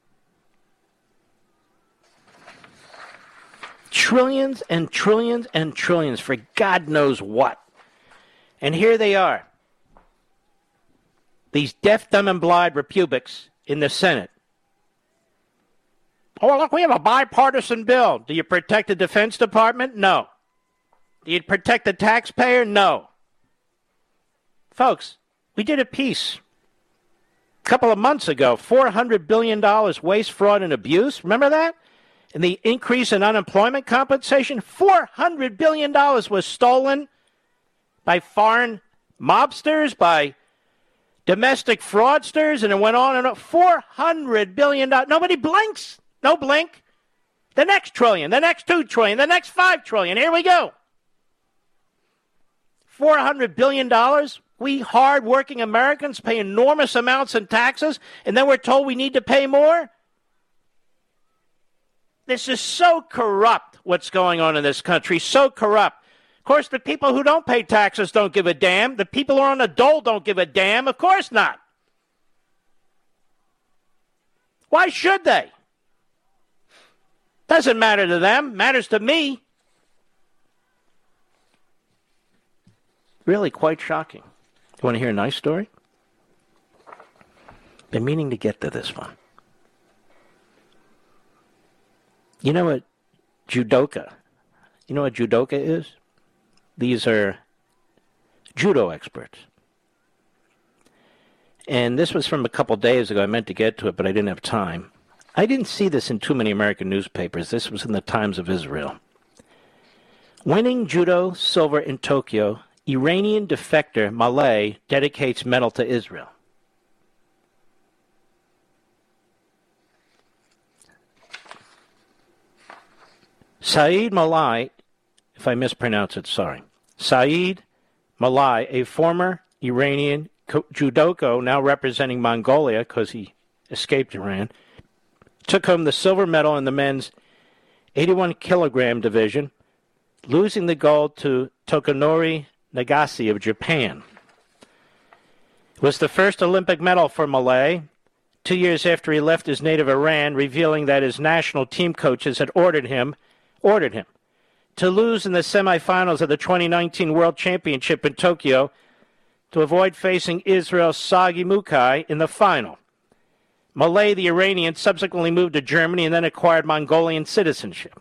[SPEAKER 1] Trillions and trillions and trillions for God knows what. And here they are. These deaf, dumb, and blind republics in the Senate. Oh, look, we have a bipartisan bill. Do you protect the Defense Department? No. Do you protect the taxpayer? No. Folks, we did a piece a couple of months ago $400 billion waste, fraud, and abuse. Remember that? And the increase in unemployment compensation $400 billion was stolen by foreign mobsters, by domestic fraudsters, and it went on and on. $400 billion. Nobody blinks. No blink. The next trillion, the next two trillion, the next five trillion. Here we go. $400 billion. We hard-working Americans pay enormous amounts in taxes, and then we're told we need to pay more? This is so corrupt, what's going on in this country. So corrupt. Of course, the people who don't pay taxes don't give a damn. The people who are on the dole don't give a damn. Of course not. Why should they? Doesn't matter to them, matters to me. Really quite shocking. You want to hear a nice story? Been meaning to get to this one. You know what judoka? You know what judoka is? These are judo experts. And this was from a couple days ago. I meant to get to it, but I didn't have time. I didn't see this in too many American newspapers. This was in the Times of Israel. Winning judo silver in Tokyo, Iranian defector Mollaei dedicates medal to Israel. Saeed Mollaei, if I mispronounce it, sorry. Saeed Mollaei, a former Iranian judoka now representing Mongolia because he escaped Iran, took home the silver medal in the men's 81 kilogram division, losing the gold to Takanori Nagase of Japan. It was the first Olympic medal for Mollaei, two years after he left his native Iran, revealing that his national team coaches had ordered him ordered him to lose in the semifinals of the 2019 World Championship in Tokyo to avoid facing Israel's Sagi Muki in the final. Mollaei, the Iranian, subsequently moved to Germany and then acquired Mongolian citizenship.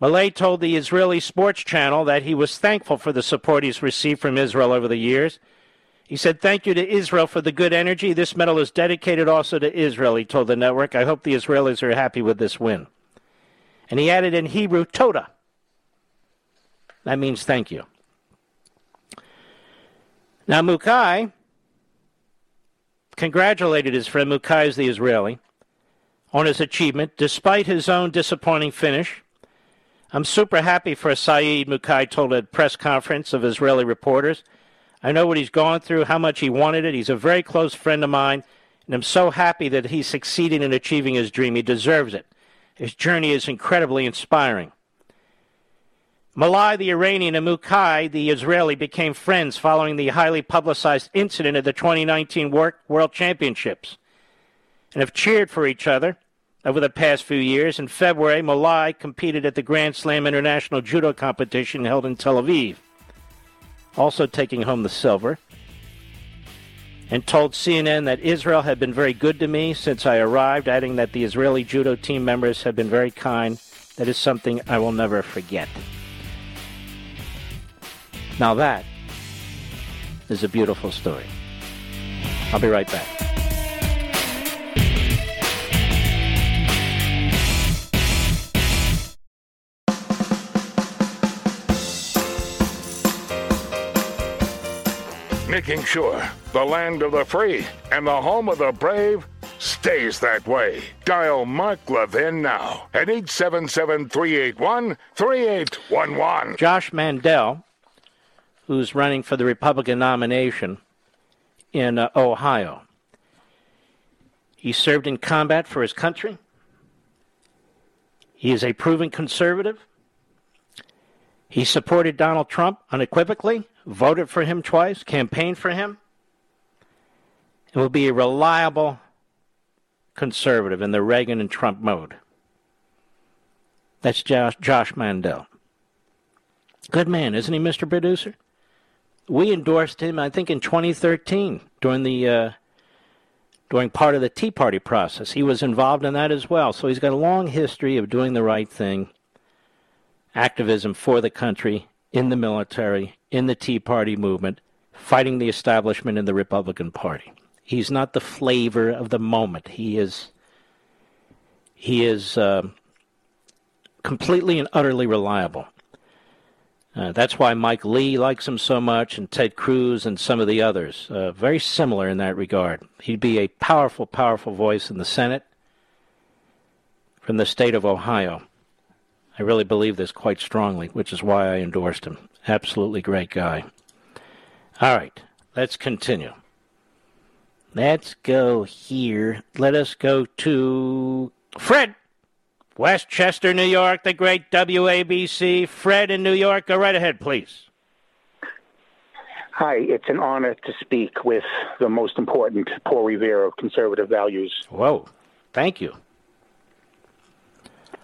[SPEAKER 1] Mollaei told the Israeli Sports Channel that he was thankful for the support he's received from Israel over the years. He said, Thank you to Israel for the good energy. This medal is dedicated also to Israel, he told the network. I hope the Israelis are happy with this win. And he added in Hebrew, Toda. That means thank you. Now, Muki congratulated his friend Muki the Israeli on his achievement despite his own disappointing finish. I'm super happy for Saeed Muki told a press conference of Israeli reporters. I know what he's gone through, how much he wanted it. He's a very close friend of mine, and I'm so happy that he's succeeding in achieving his dream. He deserves it. His journey is incredibly inspiring. Mollaei, the Iranian, and Muki, the Israeli, became friends following the highly publicized incident at the 2019 World Championships and have cheered for each other over the past few years. In February, Mollaei competed at the Grand Slam International Judo competition held in Tel Aviv, also taking home the silver and told CNN that Israel had been very good to me since I arrived, adding that the Israeli judo team members have been very kind. That is something I will never forget. Now, that is a beautiful story. I'll be right back.
[SPEAKER 3] Making sure the land of the free and the home of the brave stays that way. Dial Mark Levin now at 877 381 3811.
[SPEAKER 1] Josh Mandel, who's running for the Republican nomination in uh, Ohio, he served in combat for his country. He is a proven conservative. He supported Donald Trump unequivocally, voted for him twice, campaigned for him, and will be a reliable conservative in the Reagan and Trump mode. That's Josh, Josh Mandel. Good man, isn't he, Mr. Producer? We endorsed him, I think, in 2013 during the uh, during part of the Tea Party process. He was involved in that as well. So he's got a long history of doing the right thing, activism for the country, in the military, in the Tea Party movement, fighting the establishment in the Republican Party. He's not the flavor of the moment. He is he is uh, completely and utterly reliable. Uh, that's why Mike Lee likes him so much, and Ted Cruz and some of the others. Uh, very similar in that regard. He'd be a powerful, powerful voice in the Senate from the state of Ohio. I really believe this quite strongly, which is why I endorsed him. Absolutely great guy. All right, let's continue. Let's go here. Let us go to Fred. Westchester, New York, the great WABC. Fred in New York, go right ahead, please.
[SPEAKER 11] Hi, it's an honor to speak with the most important Paul Revere of conservative values.
[SPEAKER 1] Whoa, thank you.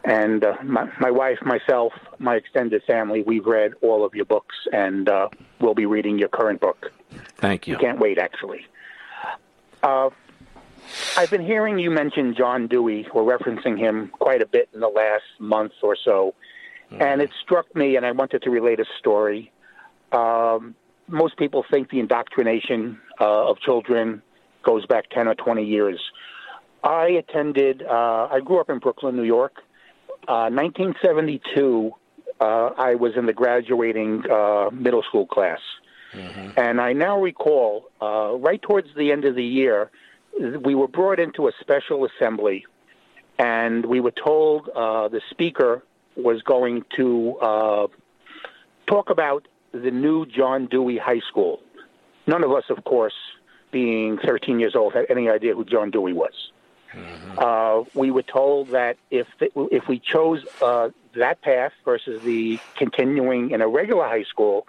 [SPEAKER 11] And uh, my, my wife, myself, my extended family, we've read all of your books, and uh, we'll be reading your current book.
[SPEAKER 1] Thank you.
[SPEAKER 11] We can't wait, actually. Uh, I've been hearing you mention John Dewey or referencing him quite a bit in the last month or so, mm. and it struck me, and I wanted to relate a story. Um, most people think the indoctrination uh, of children goes back 10 or 20 years. I attended, uh, I grew up in Brooklyn, New York. Uh, 1972, uh, I was in the graduating uh, middle school class. Mm-hmm. And I now recall, uh, right towards the end of the year, we were brought into a special assembly, and we were told uh, the speaker was going to uh, talk about the new John Dewey High School. None of us, of course, being 13 years old, had any idea who John Dewey was. Mm-hmm. Uh, we were told that if if we chose uh, that path versus the continuing in a regular high school,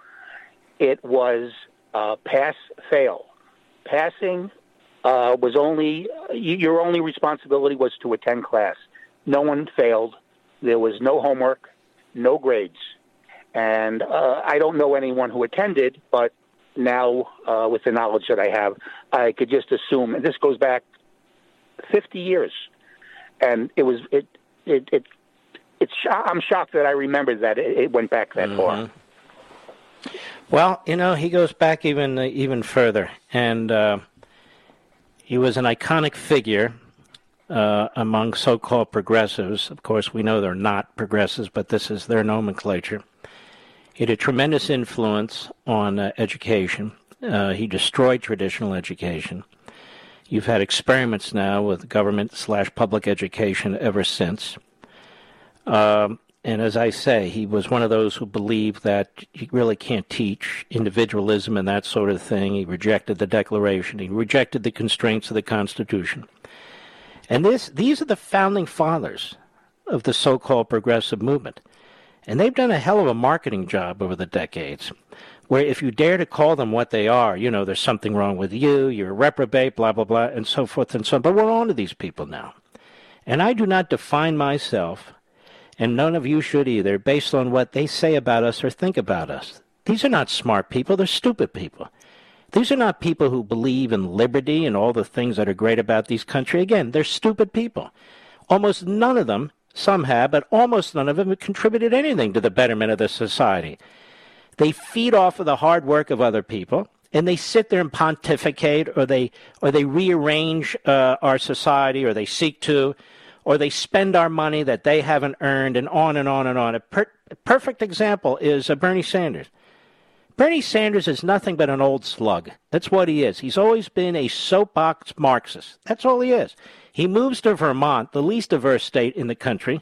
[SPEAKER 11] it was uh, pass fail. Passing uh, was only your only responsibility was to attend class. No one failed. There was no homework, no grades, and uh, I don't know anyone who attended. But now, uh, with the knowledge that I have, I could just assume. And this goes back 50 years, and it was it it it. It's, I'm shocked that I remember that it, it went back that mm-hmm. far.
[SPEAKER 1] Well, you know, he goes back even uh, even further, and uh, he was an iconic figure uh, among so called progressives. Of course, we know they're not progressives, but this is their nomenclature. He had a tremendous influence on uh, education. Uh, he destroyed traditional education. You've had experiments now with government slash public education ever since. Um, and as I say, he was one of those who believed that you really can't teach individualism and that sort of thing. He rejected the Declaration. He rejected the constraints of the Constitution. And this, these are the founding fathers of the so-called progressive movement. And they've done a hell of a marketing job over the decades, where if you dare to call them what they are, you know, there's something wrong with you, you're a reprobate, blah, blah, blah, and so forth and so on. But we're on to these people now. And I do not define myself and none of you should either, based on what they say about us or think about us. These are not smart people, they're stupid people. These are not people who believe in liberty and all the things that are great about these country. Again, they're stupid people. Almost none of them, some have, but almost none of them have contributed anything to the betterment of the society. They feed off of the hard work of other people, and they sit there and pontificate, or they or they rearrange uh, our society, or they seek to, or they spend our money that they haven't earned, and on and on and on. A per- perfect example is uh, Bernie Sanders. Bernie Sanders is nothing but an old slug. That's what he is. He's always been a soapbox Marxist. That's all he is. He moves to Vermont, the least diverse state in the country.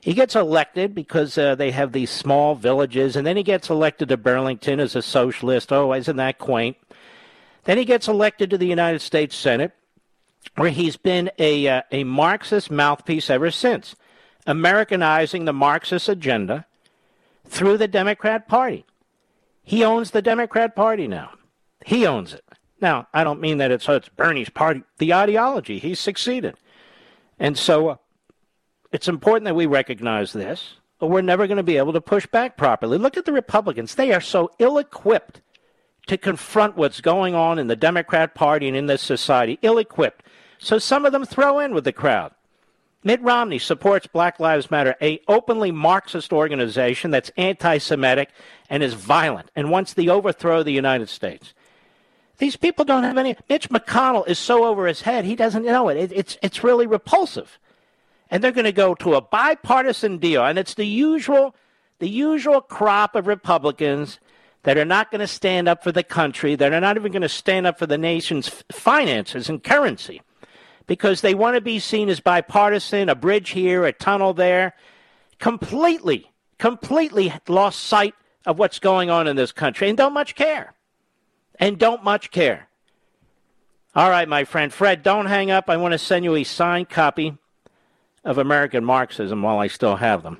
[SPEAKER 1] He gets elected because uh, they have these small villages, and then he gets elected to Burlington as a socialist. Oh, isn't that quaint? Then he gets elected to the United States Senate where he's been a, uh, a Marxist mouthpiece ever since, Americanizing the Marxist agenda through the Democrat Party. He owns the Democrat Party now. He owns it. Now, I don't mean that it's, it's Bernie's party, the ideology. He's succeeded. And so uh, it's important that we recognize this, or we're never going to be able to push back properly. Look at the Republicans. They are so ill equipped to confront what's going on in the Democrat Party and in this society, ill equipped. So some of them throw in with the crowd. Mitt Romney supports Black Lives Matter, a openly Marxist organization that's anti-Semitic and is violent and wants the overthrow of the United States. These people don't have any. Mitch McConnell is so over his head, he doesn't know it. it it's, it's really repulsive. And they're going to go to a bipartisan deal. And it's the usual, the usual crop of Republicans that are not going to stand up for the country, that are not even going to stand up for the nation's finances and currency because they want to be seen as bipartisan, a bridge here, a tunnel there. Completely, completely lost sight of what's going on in this country and don't much care and don't much care. All right, my friend Fred, don't hang up. I want to send you a signed copy of American Marxism while I still have them.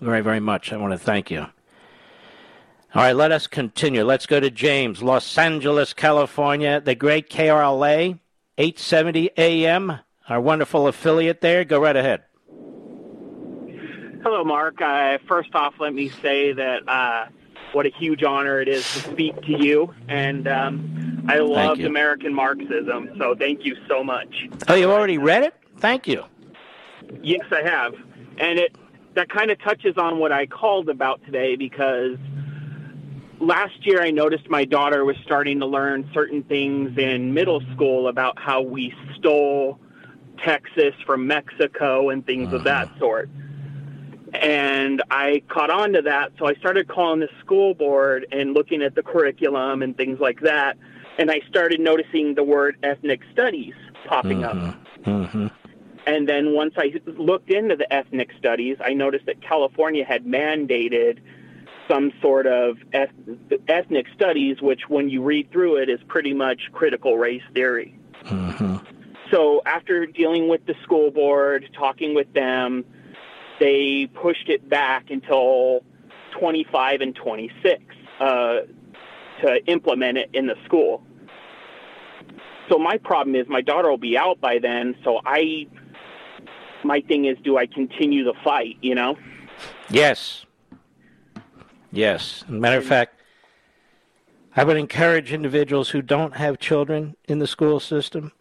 [SPEAKER 1] Very, very much. I want to thank you. All right, let us continue. Let's go to James, Los Angeles, California, the great KRLA, 870 AM, our wonderful affiliate there. Go right ahead.
[SPEAKER 12] Hello, Mark. Uh, first off, let me say that uh, what a huge honor it is to speak to you. And um, I love American Marxism, so thank you so much.
[SPEAKER 1] Oh, you already read it? Thank you.
[SPEAKER 12] Yes, I have. And it that kind of touches on what I called about today because last year I noticed my daughter was starting to learn certain things in middle school about how we stole Texas from Mexico and things uh-huh. of that mm-hmm. sort and I caught on to that. So I started calling the school board and looking at the curriculum and things like that. And I started noticing the word ethnic studies popping
[SPEAKER 1] mm-hmm.
[SPEAKER 12] up.
[SPEAKER 1] Mm-hmm.
[SPEAKER 12] And then once I looked into the ethnic studies, I noticed that California had mandated some sort of ethnic studies, which, when you read through it, is pretty much critical race theory.
[SPEAKER 1] Mm-hmm.
[SPEAKER 12] So after dealing with the school board, talking with them, they pushed it back until 25 and 26 uh, to implement it in the school. So my problem is my daughter will be out by then. So I, my thing is, do I continue the fight? You know?
[SPEAKER 1] Yes. Yes. Matter of fact, I would encourage individuals who don't have children in the school system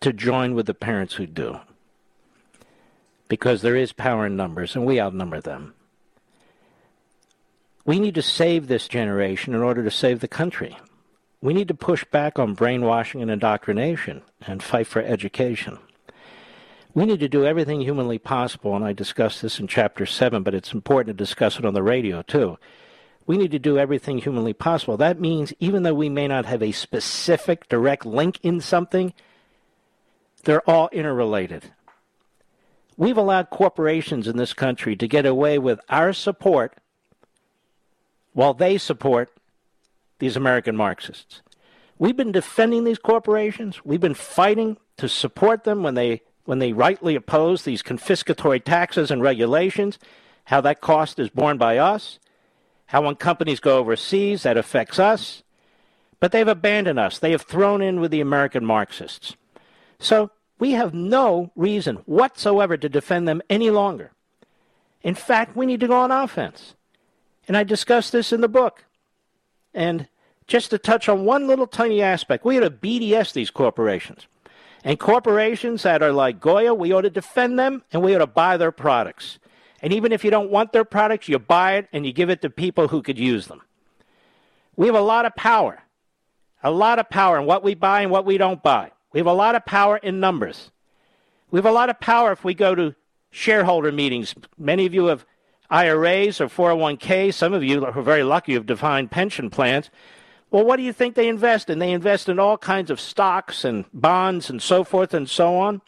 [SPEAKER 1] to join with the parents who do because there is power in numbers, and we outnumber them. We need to save this generation in order to save the country. We need to push back on brainwashing and indoctrination and fight for education. We need to do everything humanly possible, and I discussed this in Chapter 7, but it's important to discuss it on the radio too. We need to do everything humanly possible. That means even though we may not have a specific direct link in something, they're all interrelated. We've allowed corporations in this country to get away with our support while they support these American Marxists. We've been defending these corporations. We've been fighting to support them when they when they rightly oppose these confiscatory taxes and regulations, how that cost is borne by us, how when companies go overseas that affects us. But they've abandoned us. They have thrown in with the American Marxists. So we have no reason whatsoever to defend them any longer. In fact, we need to go on offense. And I discuss this in the book. And just to touch on one little tiny aspect, we ought to BDS these corporations. And corporations that are like Goya, we ought to defend them and we ought to buy their products. And even if you don't want their products, you buy it and you give it to people who could use them. We have a lot of power, a lot of power in what we buy and what we don't buy. We have a lot of power in numbers. We have a lot of power if we go to shareholder meetings. Many of you have IRAs or 401k. Some of you are very lucky you have defined pension plans. Well, what do you think they invest in? They invest in all kinds of stocks and bonds and so forth and so on.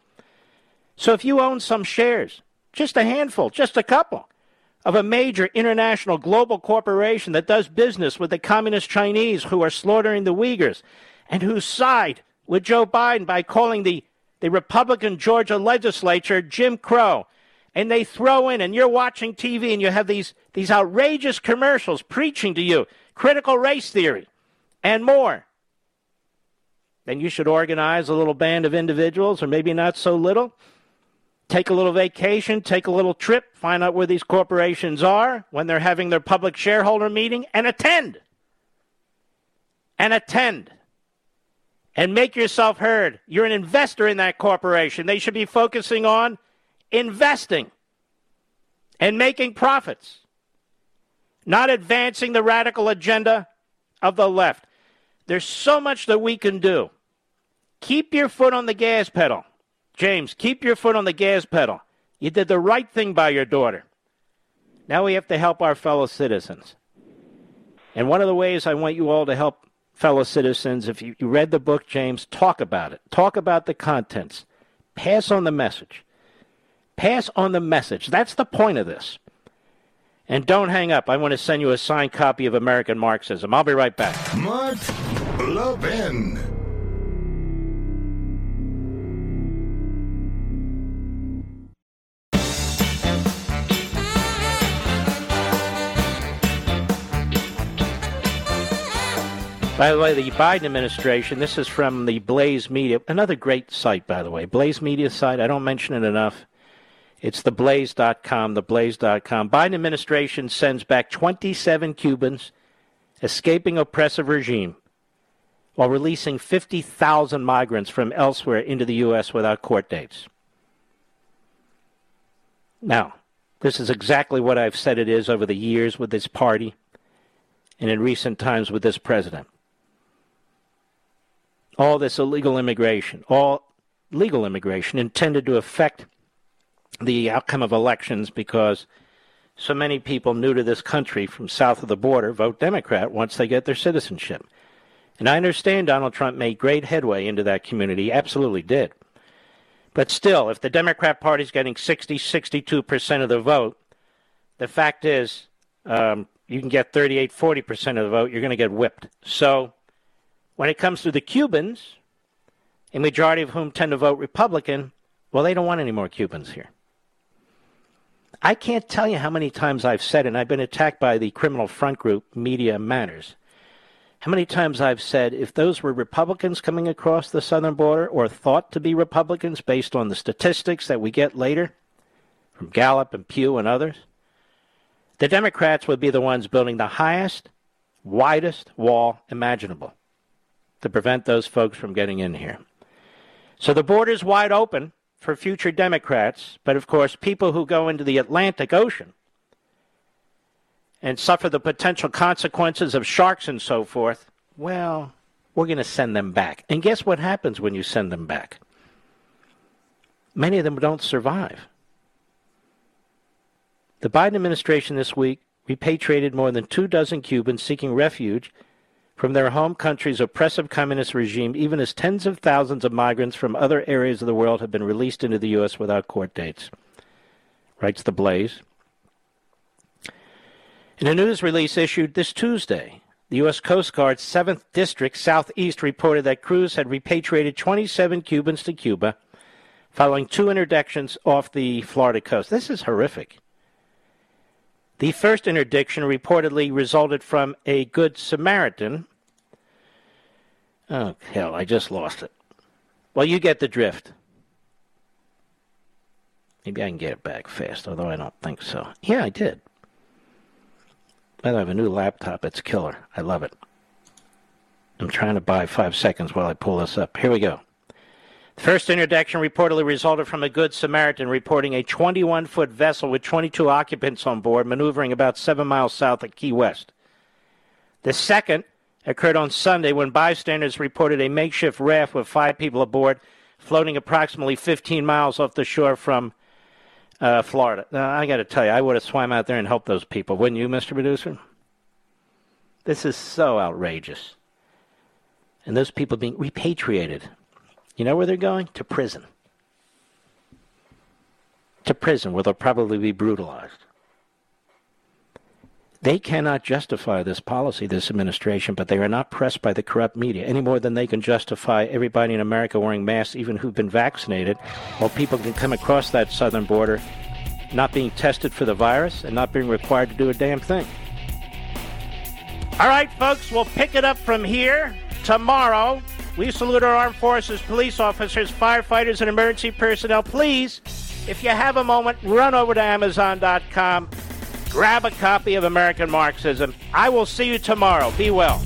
[SPEAKER 1] So if you own some shares, just a handful, just a couple, of a major international global corporation that does business with the communist Chinese who are slaughtering the Uyghurs and who side with Joe Biden by calling the, the Republican Georgia legislature Jim Crow and they throw in, and you're watching TV, and you have these, these outrageous commercials preaching to you critical race theory and more, then you should organize a little band of individuals, or maybe not so little. Take a little vacation, take a little trip, find out where these corporations are when they're having their public shareholder meeting, and attend. And attend. And make yourself heard. You're an investor in that corporation. They should be focusing on investing and making profits, not advancing the radical agenda of the left. There's so much that we can do. Keep your foot on the gas pedal. James, keep your foot on the gas pedal. You did the right thing by your daughter. Now we have to help our fellow citizens. And one of the ways I want you all to help fellow citizens, if you, you read the book, James, talk about it. Talk about the contents. Pass on the message. Pass on the message. That's the point of this. And don't hang up. I want to send you a signed copy of American Marxism. I'll be right back.
[SPEAKER 3] Mark Levin.
[SPEAKER 1] By the way, the Biden administration, this is from the Blaze Media, another great site, by the way. Blaze Media site, I don't mention it enough. It's theblaze.com, theblaze.com. Biden administration sends back 27 Cubans escaping oppressive regime while releasing 50,000 migrants from elsewhere into the U.S. without court dates. Now, this is exactly what I've said it is over the years with this party and in recent times with this president all this illegal immigration, all legal immigration intended to affect the outcome of elections because so many people new to this country from south of the border vote Democrat once they get their citizenship. And I understand Donald Trump made great headway into that community, absolutely did. But still, if the Democrat Party is getting 60, 62% of the vote, the fact is um, you can get 38, 40% of the vote, you're going to get whipped. So when it comes to the Cubans, a majority of whom tend to vote Republican, well, they don't want any more Cubans here. I can't tell you how many times I've said, and I've been attacked by the criminal front group, Media Matters, how many times I've said if those were Republicans coming across the southern border or thought to be Republicans based on the statistics that we get later from Gallup and Pew and others, the Democrats would be the ones building the highest, widest wall imaginable to prevent those folks from getting in here. So the border is wide open for future Democrats, but of course, people who go into the Atlantic Ocean and suffer the potential consequences of sharks and so forth, well, we're going to send them back. And guess what happens when you send them back? Many of them don't survive. The Biden administration this week repatriated more than two dozen Cubans seeking refuge from their home country's oppressive communist regime, even as tens of thousands of migrants from other areas of the world have been released into the U.S. without court dates. Writes The Blaze. In a news release issued this Tuesday, the U.S. Coast Guard's 7th District Southeast reported that crews had repatriated 27 Cubans to Cuba following two interdictions off the Florida coast. This is horrific. The first interdiction reportedly resulted from a Good Samaritan. Oh, hell, I just lost it. Well, you get the drift. Maybe I can get it back fast, although I don't think so. Yeah, I did. I have a new laptop. It's killer. I love it. I'm trying to buy five seconds while I pull this up. Here we go. The first interdiction reportedly resulted from a Good Samaritan reporting a 21 foot vessel with 22 occupants on board maneuvering about seven miles south of Key West. The second occurred on Sunday when bystanders reported a makeshift raft with five people aboard floating approximately 15 miles off the shore from uh, Florida. I got to tell you, I would have swam out there and helped those people, wouldn't you, Mr. Producer? This is so outrageous. And those people being repatriated you know where they're going? To prison. To prison, where they'll probably be brutalized. They cannot justify this policy, this administration, but they are not pressed by the corrupt media any more than they can justify everybody in America wearing masks, even who've been vaccinated, while people can come across that southern border not being tested for the virus and not being required to do a damn thing. All right, folks, we'll pick it up from here. Tomorrow, we salute our armed forces, police officers, firefighters, and emergency personnel. Please, if you have a moment, run over to Amazon.com, grab a copy of American Marxism. I will see you tomorrow. Be well.